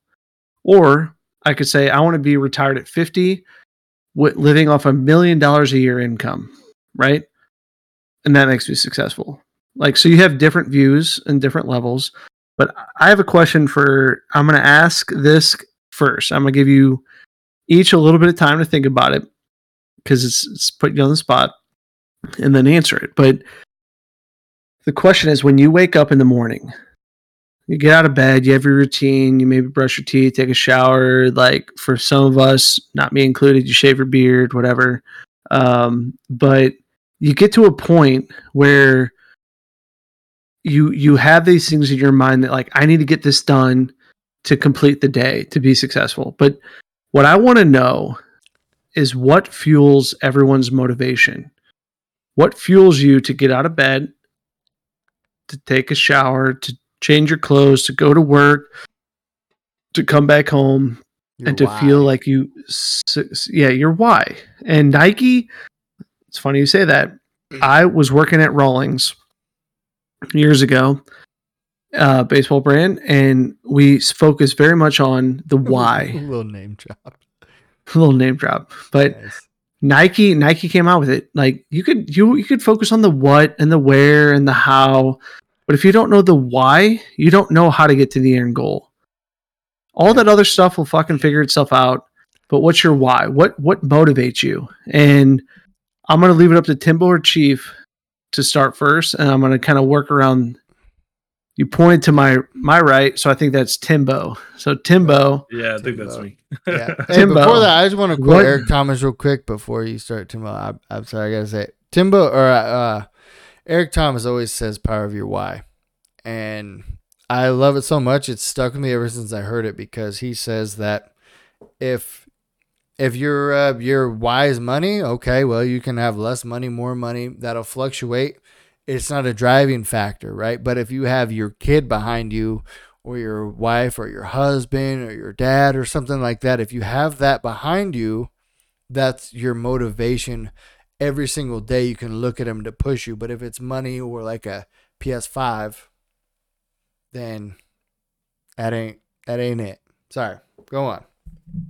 Or I could say, I want to be retired at 50, wi- living off a million dollars a year income, right? And that makes me successful. Like, so you have different views and different levels. But I have a question for, I'm going to ask this first. I'm going to give you each a little bit of time to think about it because it's, it's putting you on the spot and then answer it. But the question is when you wake up in the morning, you get out of bed, you have your routine, you maybe brush your teeth, take a shower. Like for some of us, not me included, you shave your beard, whatever. Um, but you get to a point where you you have these things in your mind that like I need to get this done to complete the day to be successful. But what I want to know is what fuels everyone's motivation. What fuels you to get out of bed, to take a shower, to change your clothes, to go to work, to come back home, Your and to why. feel like you, yeah, your why. And Nike, it's funny you say that. I was working at Rawlings years ago, uh, baseball brand, and we focus very much on the why. little name drop. A little name drop, but Nice. Nike Nike came out with it. Like you could you you could focus on the what and the where and the how, but if you don't know the why, you don't know how to get to the end goal. All that other stuff will fucking figure itself out. But what's your why? What what motivates you? And I'm gonna leave it up to Timbo or Chief to start first, and I'm gonna kind of work around. You pointed to my my right, so I think that's Timbo. So Timbo, Yeah, I think that's me. Yeah. Hey, Timbo. before that, I just want to quote What- Eric Thomas real quick before you start, Timbo. I, I'm sorry, I gotta say, it. Timbo or uh, Eric Thomas always says "power of your why," and I love it so much. It's stuck with me ever since I heard it because he says that if if your uh, your why is money, okay, well you can have less money, more money. That'll fluctuate. It's not a driving factor, right? But if you have your kid behind you, or your wife, or your husband, or your dad, or something like that, if you have that behind you, that's your motivation. Every single day, you can look at them to push you. But if it's money or like a PS5, then that ain't that ain't it. Sorry, go on.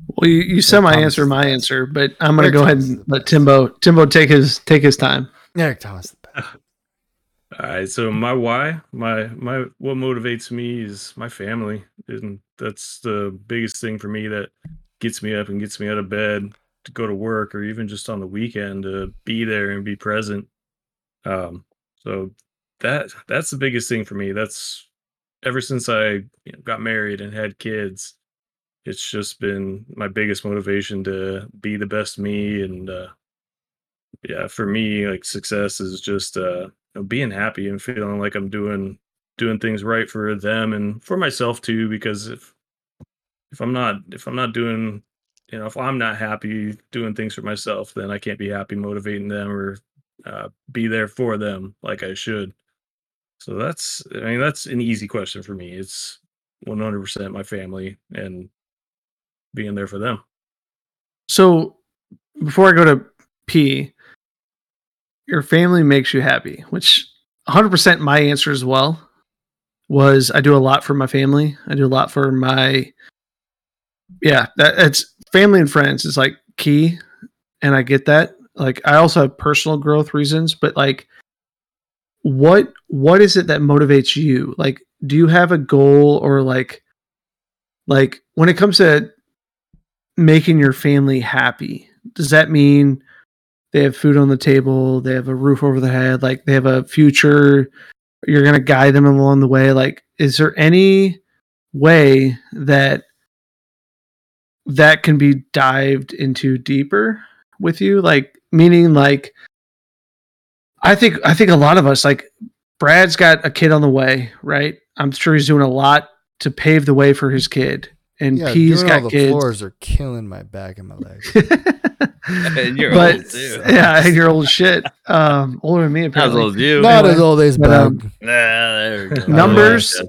well, you, you semi Thomas answer my answer, but I'm gonna Eric go ahead Thomas is and let. Timbo Timbo take his take his time. Eric Thomas. the best. All right, so my why, my my what motivates me is my family, and that's the biggest thing for me that gets me up and gets me out of bed to go to work, or even just on the weekend to be there and be present. Um, so that that's the biggest thing for me. That's ever since I you know, got married and had kids, it's just been my biggest motivation to be the best me and uh, yeah for me like success is just uh you know, being happy and feeling like i'm doing doing things right for them and for myself too because if if i'm not if i'm not doing you know if i'm not happy doing things for myself then i can't be happy motivating them or uh, be there for them like i should. So that's i mean that's an easy question for me. It's 100% my family and being there for them. So before I go to P, your family makes you happy, which 100% my answer as well was I do a lot for my family. I do a lot for my yeah, that it's family and friends is like key and I get that. Like I also have personal growth reasons, but like what what is it that motivates you? Like do you have a goal or like like when it comes to making your family happy does that mean they have food on the table they have a roof over their head like they have a future you're going to guide them along the way like is there any way that that can be dived into deeper with you like meaning like i think i think a lot of us like brad's got a kid on the way right i'm sure he's doing a lot to pave the way for his kid and Yeah, P's doing all got the kids. floors are killing my back and my legs. And you're but old too. yeah, and you're old shit. Um, older than me Not as apparently. old as you. Not Anyway, as old as but, um, Nah, there we go. Numbers.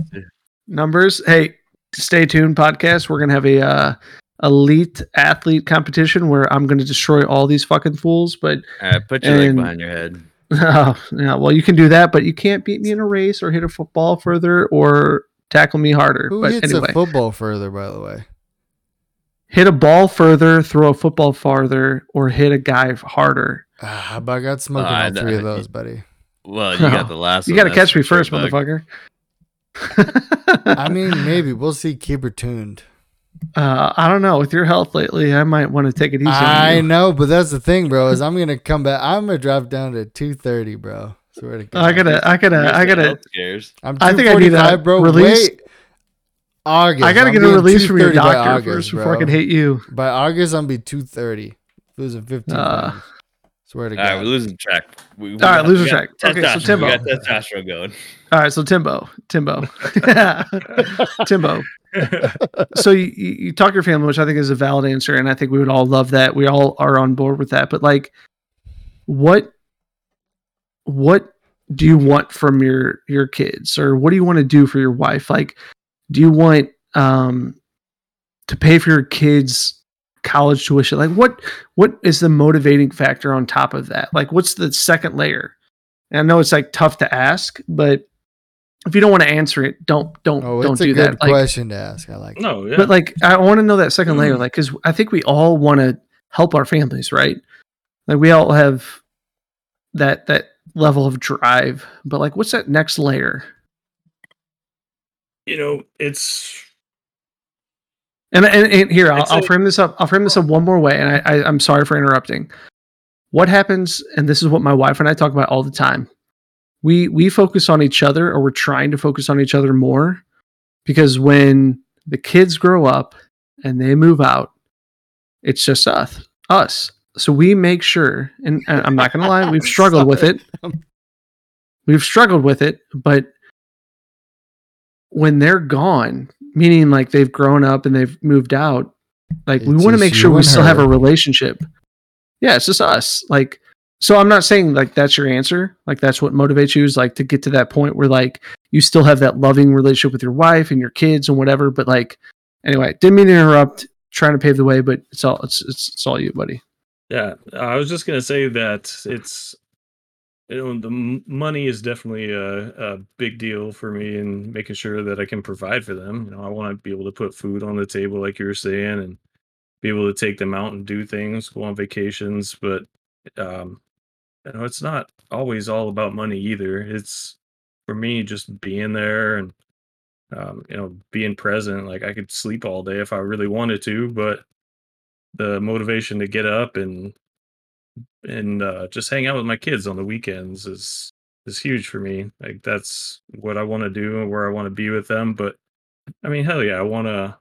Numbers. Hey, stay tuned, podcast. We're gonna have a uh, elite athlete competition where I'm gonna destroy all these fucking fools. But All right, put your leg And- behind your head. Oh, yeah, well, you can do that, but you can't beat me in a race or hit a football further or tackle me harder. Who but hits anyway, a football further, by the way? hit a ball further, throw a football farther, or hit a guy harder. Ah, but I got smoking Ah, all three of those, buddy. Well, you got the last. You got to catch me first, bud. motherfucker. I mean, maybe we'll see. Keep her tuned. Uh, I don't know. With your health lately, I might want to take it easy. on I you. know, but that's the thing, bro. Is I'm gonna come back. I'm gonna drop down to two thirty, bro. Swear to God. I gotta, I gotta, I gotta. I'm I think I need a bro. release- Wait. August. I gotta I'm get a release from your doctor August, first before I can hate you. By August, I'm gonna be two thirty, losing fifteen. Uh. Swear to All right, God. we're losing track. We, we All right, got- losing we got track. Okay, so testosterone. Timbo. We got testosterone going. All right, so Timbo, Timbo, Timbo. So you, you talk your family, which I think is a valid answer, and I think we would all love that. We all are on board with that. But like, what, what do you want from your your kids, or what do you want to do for your wife? Like, do you want um to pay for your kids' college tuition? Like, what what is the motivating factor on top of that? Like, what's the second layer? And I know it's like tough to ask, but if you don't want to answer it, don't don't oh, don't it's a do good that. Like, question to ask. I like. it. no, yeah. but like, I want to know that second Mm. layer, like, because I think we all want to help our families, right? Like, we all have that that level of drive, but like, what's that next layer? you know, it's And and, and here, I'll, I'll a- frame this up. I'll frame this up one more way, and I, I I'm sorry for interrupting. What happens, and this is what my wife and I talk about all the time. We we focus on each other, or we're trying to focus on each other more, because when the kids grow up and they move out, it's just us. Us. So we make sure, and, and I'm not gonna lie, we've struggled with it. We've struggled with it, but when they're gone, meaning like they've grown up and they've moved out, like we want to make sure we still have a relationship. Yeah, it's just us. Like, so I'm not saying like that's your answer. Like that's what motivates you is like to get to that point where like you still have that loving relationship with your wife and your kids and whatever. But like, anyway, didn't mean to interrupt. Trying to pave the way, but it's all it's it's, it's all you, buddy. Yeah, I was just gonna say that it's you know the money is definitely a, a big deal for me and making sure that I can provide for them. You know, I want to be able to put food on the table, like you were saying, and be able to take them out and do things, go on vacations. But um, you know, it's not always all about money either. It's for me just being there and um, you know being present. Like I could sleep all day if I really wanted to, but the motivation to get up and and uh, just hang out with my kids on the weekends is is huge for me. Like that's what I want to do and where I want to be with them. But I mean, hell yeah, I want to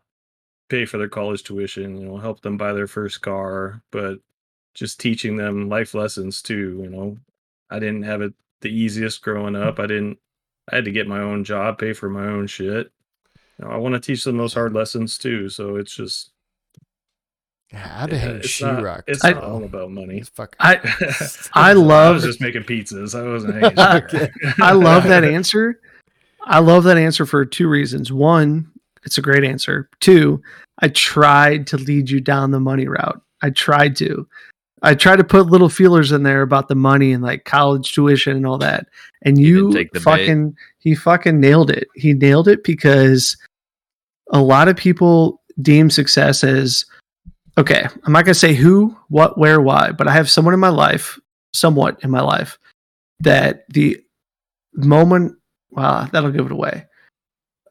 pay for their college tuition. You know, help them buy their first car, but just teaching them life lessons too. You know, I didn't have it the easiest growing hmm. up. I didn't. I had to get my own job, pay for my own shit. You know, I want to teach them those hard lessons too. So it's just Yeah, I had to yeah, hang it's she not, rock. It's I- not all about money. It's fucking. I I I was just making pizzas. I wasn't hanging. Okay. I love that answer. I love that answer for two reasons. One, it's a great answer. Two, I tried to lead you down the money route. I tried to. I tried to put little feelers in there about the money and like college tuition and all that. And You you didn't take the bait. fucking he fucking nailed it. He nailed it because a lot of people deem success as okay, I'm not going to say who, what, where, why, but I have someone in my life, somewhat in my life that the moment Wow, that'll give it away.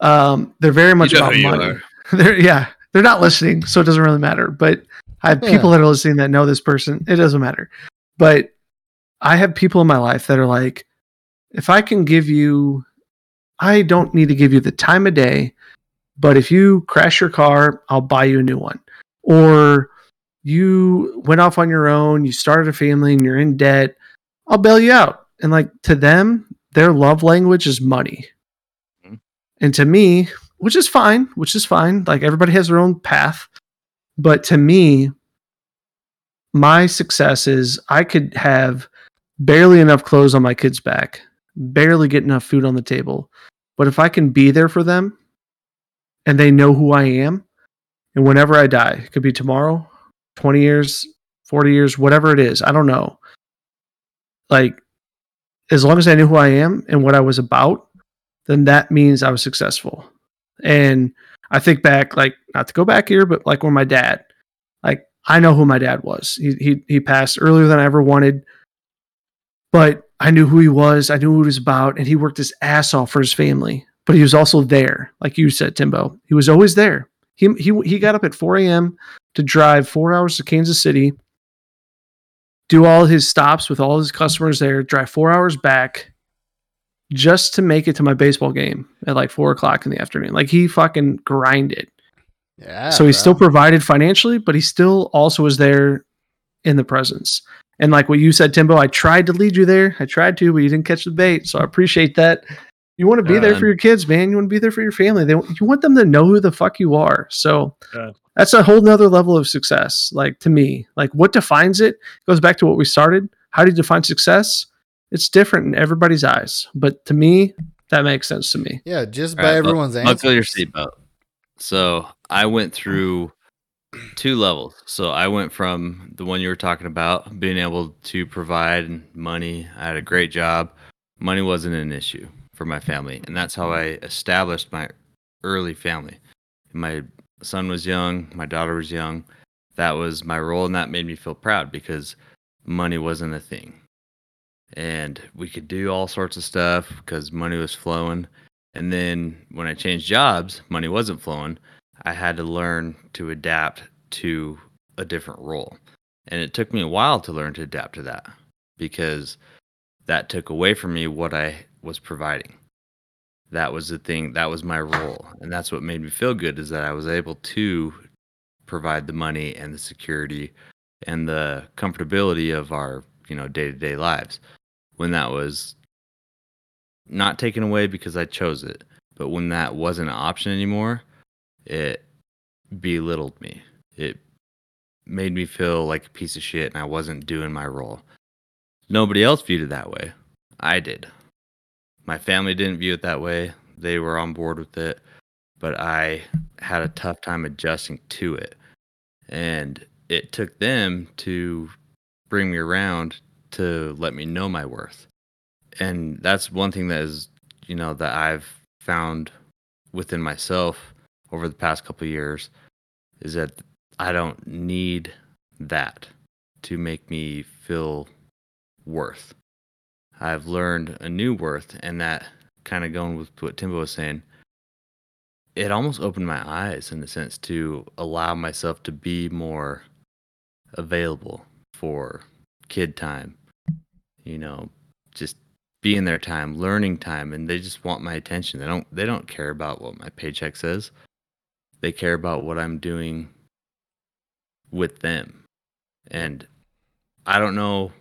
Um, they're very much You know about money. they're yeah, they're not listening, so it doesn't really matter. But I have Yeah. people that are listening that know this person. It doesn't matter. But I have people in my life that are like, if I can give you, I don't need to give you the time of day, but if you crash your car, I'll buy you a new one. Or you went off on your own, you started a family, and you're in debt, I'll bail you out. And like to them, their love language is money. Mhm. And to me, which is fine, which is fine. Like everybody has their own path. But to me, my success is I could have barely enough clothes on my kids' back, barely get enough food on the table. But if I can be there for them and they know who I am, and whenever I die, it could be tomorrow, 20 years, 40 years, whatever it is, I don't know. Like, as long as I knew who I am and what I was about, then that means I was successful. And I think back, like, not to go back here, but like when my dad, like, I know who my dad was. He, he, he passed earlier than I ever wanted, but I knew who he was. I knew what he was about, and he worked his ass off for his family. But he was also there, like you said, Timbo. He was always there. He he he got up at 4 a.m. to drive four hours to Kansas City, do all his stops with all his customers there, drive four hours back, just to make it to my baseball game at like four o'clock in the afternoon. Like he fucking grinded. Yeah. so he bro. still provided financially, but he still also was there in the presence. And like what you said, Timbo, I tried to lead you there. I tried to, but you didn't catch the bait. So I appreciate that. You want to be there Uh, for your kids, man. You want to be there for your family. They, you want them to know who the fuck you are. So Yeah. that's a whole nother level of success. Like to me, like what defines it goes back to what we started. How do you define success? It's different in everybody's eyes, but to me, that makes sense to me. Yeah, just All by right, bu- everyone's answers. Buckle your seatbelt. So I went through two levels. So I went from the one you were talking about, being able to provide money. I had a great job. Money wasn't an issue for my family, and that's how I established my early family. My son was young, my daughter was young. That was my role, and that made me feel proud because money wasn't a thing. And we could do all sorts of stuff because money was flowing. And then when I changed jobs, money wasn't flowing. I had to learn to adapt to a different role. And it took me a while to learn to adapt to that because that took away from me what I was providing. That was the thing, that was my role. And that's what made me feel good is that I was able to provide the money and the security and the comfortability of our, you know, day-to-day lives. When that was not taken away because I chose it. But when that wasn't an option anymore, it belittled me. It made me feel like a piece of shit and I wasn't doing my role. Nobody else viewed it that way. I did. My family didn't view it that way. They were on board with it, but I had a tough time adjusting to it. And it took them to bring me around to let me know my worth. And that's one thing that is you know that i've found within myself over the past couple years is that i don't need that to make me feel worth. I've learned a new worth and that kind of going with what timbo was saying it almost opened my eyes in a sense to allow myself to be more available for kid time you know just being their time, learning time, and they just want my attention. They don't they don't care about what my paycheck says. They care about what I'm doing with them. And I don't know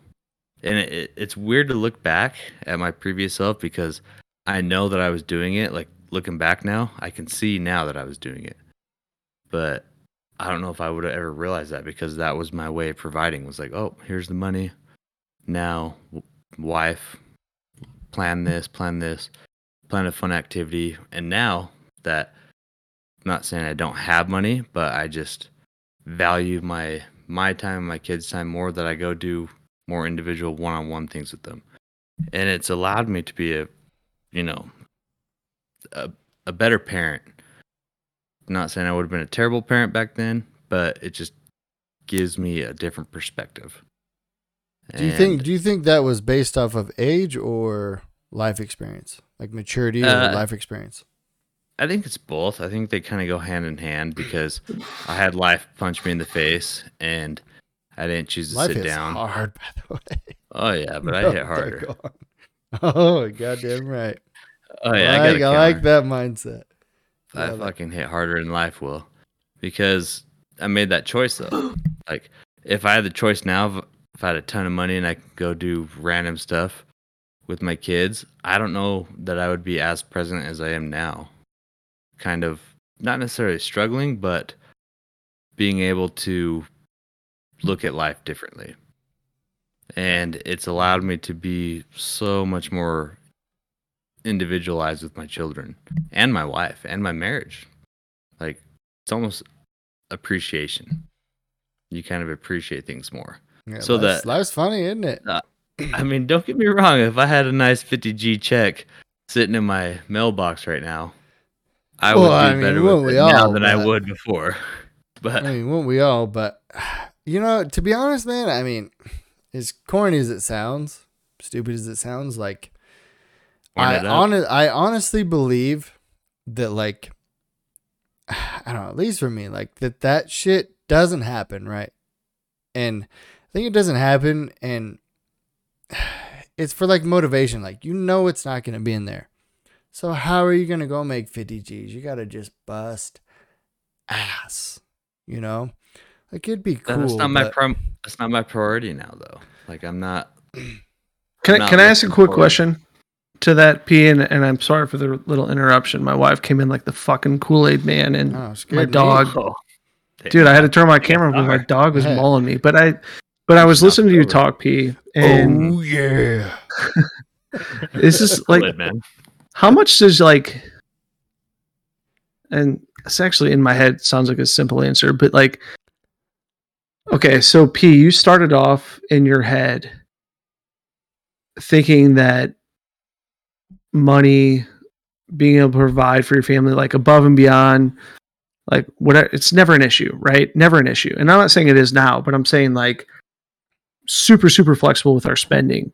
and it, it, it's weird to look back at my previous self because I know that I was doing it. Like looking back now, I can see now that I was doing it. But I don't know if I would have ever realized that because that was my way of providing was like, oh, here's the money. Now, wife, plan this, plan this, plan a fun activity. And now that I'm not saying I don't have money, but I just value my my time my kids' time more that I go do more individual one-on-one things with them. And it's allowed me to be a you know a a better parent. Not saying I would have been a terrible parent back then, but it just gives me a different perspective. Do you think do you think that was based off of age or life experience? Like maturity or Uh, life experience? I think it's both. I think they kind of go hand in hand because I had life punch me in the face and I didn't choose to Life sit is down. hard, by the way. Oh yeah, but I hit harder. Oh, goddamn right. Oh yeah, I, I, like, I like that mindset. I it. fucking hit harder than life will because I made that choice though. like if I had the choice now, if- I had a ton of money and I could go do random stuff with my kids, I don't know that I would be as present as I am now kind of not necessarily struggling, but being able to look at life differently. And it's allowed me to be so much more individualized with my children and my wife and my marriage. Like it's almost appreciation. You kind of appreciate things more. Yeah, So life's, that- life's funny, isn't it? Uh, I mean, don't get me wrong. If I had a nice 50G check sitting in my mailbox right now, I Well, would do I mean, better with it now all, than I would before. But I mean, won't we all? But you know, to be honest, man, I mean, as corny as it sounds, stupid as it sounds, like I it hon- I honestly believe that like I don't know, at least for me, like that that shit doesn't happen, right? And think it doesn't happen and it's for like motivation. Like you know it's not gonna be in there. So how are you gonna go make 50 G's? You gotta just bust ass. You know? Like it'd be cool. that's not my but- prim- that's not my priority now though. Like I'm not Can I, Not can I ask a quick forward. question to that P? And, and I'm sorry for the little interruption. My wife came in like the fucking Kool Aid man, and Oh, my scared me. dog, oh, dude, I had to turn my camera because my dog was Yeah. mauling me. But I, but I was listening to you talk, P, and oh yeah. this is like Good, man. how much does like and it's actually in my head sounds like a simple answer but like okay so p you started off in your head thinking that money being able to provide for your family like above and beyond like whatever it's never an issue right never an issue and i'm not saying it is now but i'm saying like super super flexible with our spending.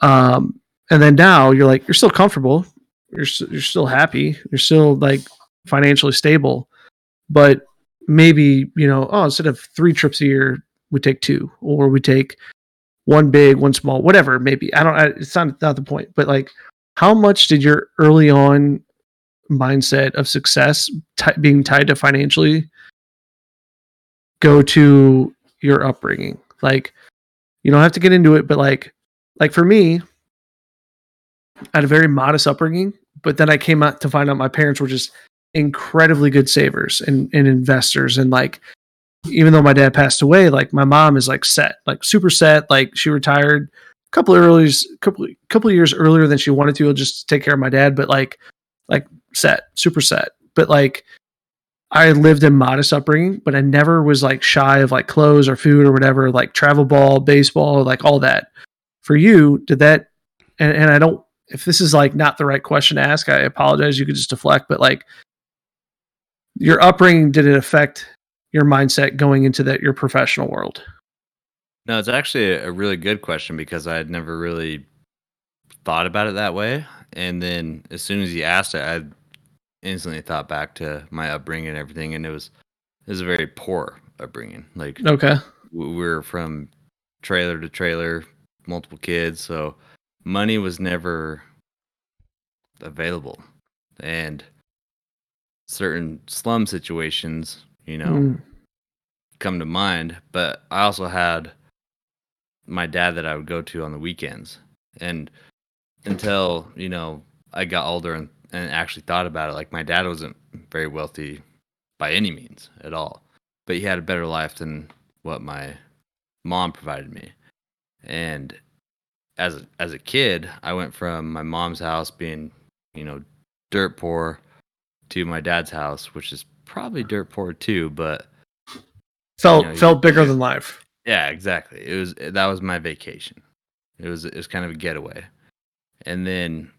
Um and then now you're like you're still comfortable. You're you're still happy. You're still like financially stable. But maybe you know oh instead of three trips a year we take two or we take one big one small whatever maybe i don't I, it's not not the point. But like how much did your early on mindset of success ti being tied to financially go to your upbringing? Like you don't have to get into it but like like for me I had a very modest upbringing, but then I came out to find out my parents were just incredibly good savers and, and investors. And like, even though my dad passed away, like my mom is like set, like super set. Like she retired a couple early, couple couple years earlier than she wanted to, just to take care of my dad. But like, like set, super set. But like, I lived in modest upbringing, but I never was like shy of like clothes or food or whatever, like travel ball, baseball, like all that. For you, did that? And, and I don't if this is like not the right question to ask, I apologize. You could just deflect, but like your upbringing, did it affect your mindset going into that your professional world? No, it's actually a a really good question because I had never really thought about it that way. And then as soon as you asked it, I instantly thought back to my upbringing and everything, and it was it was a very poor upbringing. Like Okay. we were from trailer to trailer, multiple kids, so money was never available, and certain slum situations, you know, Mm. come to mind. But I also had my dad that I would go to on the weekends, and until you know I got older and, and actually thought about it, like my dad wasn't very wealthy by any means at all, but he had a better life than what my mom provided me, and as a, as a kid, I went from my mom's house being, you know, dirt poor to my dad's house, which is probably dirt poor too, but Felt You know, felt bigger than life. yeah, exactly. It was that was my vacation. It was it was kind of a getaway. And then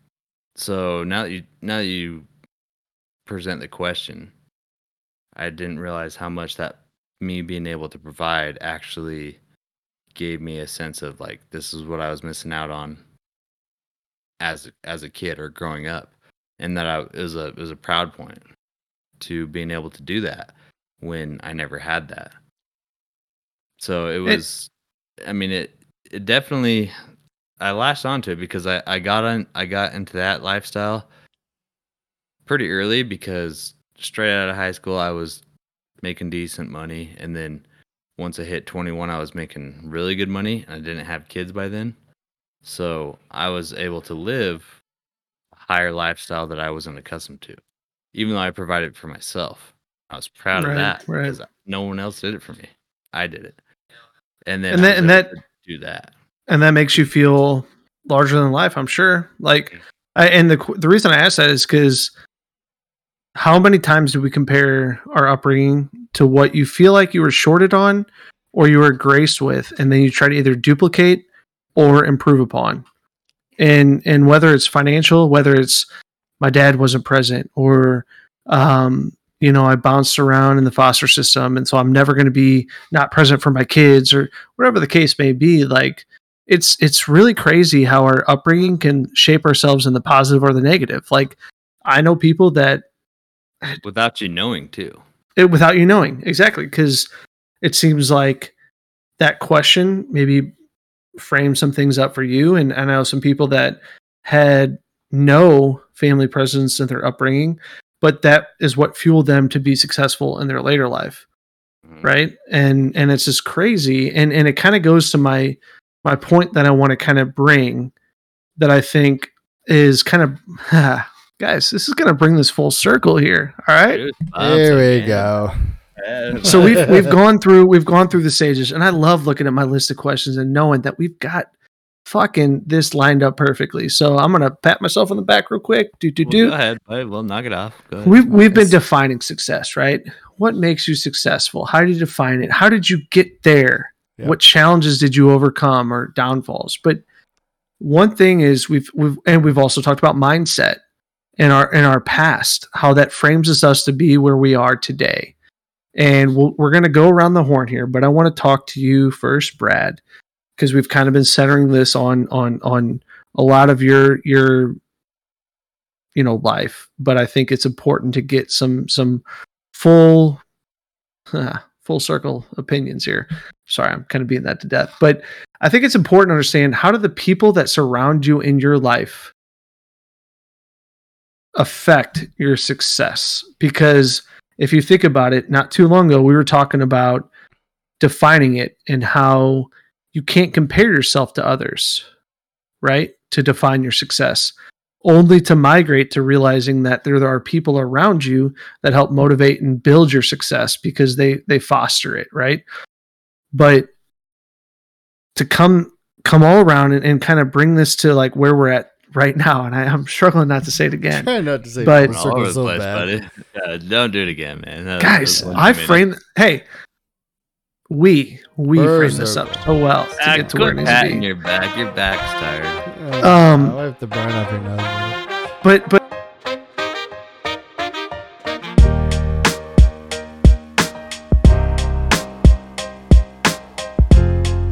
so now that you now that you present the question, I didn't realize how much that me being able to provide actually gave me a sense of like this is what I was missing out on as as a kid or growing up. And that I it was a it was a proud point to being able to do that when I never had that. So it was I mean it it definitely I latched onto it because I, I got on I got into that lifestyle pretty early because straight out of high school I was making decent money and then once I hit 21 I was making really good money and I didn't have kids by then. So I was able to live a higher lifestyle that I wasn't accustomed to. even though I provided for myself. I was proud Right, of that right. because no one else did it for me. I did it, and then And I that- and that- do that. And that makes you feel larger than life i'm sure. Like I, and the the reason i ask that is because how many times do we compare our upbringing to what you feel like you were shorted on or you were graced with and then you try to either duplicate or improve upon? And and whether it's financial whether it's my dad wasn't present or um you know i bounced around in the foster system and so i'm never going to be not present for my kids or whatever the case may be like it's it's really crazy how our upbringing can shape ourselves in the positive or the negative. Like i know people that without you knowing too. it, without you knowing. Exactly because it seems like that question maybe framed some things up for you. And and i know some people that had no family presence in their upbringing but that is what fueled them to be successful in their later life Mhm. right? And and it's just crazy. And and it kind of goes to my my point that i want to kind of bring that i think is kind of guys this is going to bring this full circle here all right? Dude, Here we man. go. So we've we've gone through we've gone through the stages and i love looking at my list of questions and knowing that we've got fucking this lined up perfectly. So i'm gonna pat myself on the back real quick do do Well, do. go ahead, we'll knock it off. Go ahead. we've we've been defining success right? What makes you successful? How do you define it? How did you get there Yeah. what challenges did you overcome or downfalls but one thing is we've we've and we've also talked about mindset in our in our past how that frames us to be where we are today and we'll, we're going to go around the horn here but i want to talk to you first brad because we've kind of been centering this on on on a lot of your your you know life but i think it's important to get some some full full circle opinions here. Sorry i'm kind of beating that to death but i think it's important to understand how do the people that surround you in your life affect your success? Because if you think about it not too long ago we were talking about defining it and how you can't compare yourself to others right to define your success only to migrate to realizing that there are people around you that help motivate and build your success because they they foster it right but to come come all around and, and kind of bring this to like where we're at right now and I, i'm struggling not to say it again Trying not to say But- full All over circle the so place, bad. buddy. Yeah, don't do it again, man. That- guys i one frame hey we we First frame this up circle. so well to Ah, get to where it quit needs to patting be your back. Your back's tired. Um, I have to burn up your nose. but but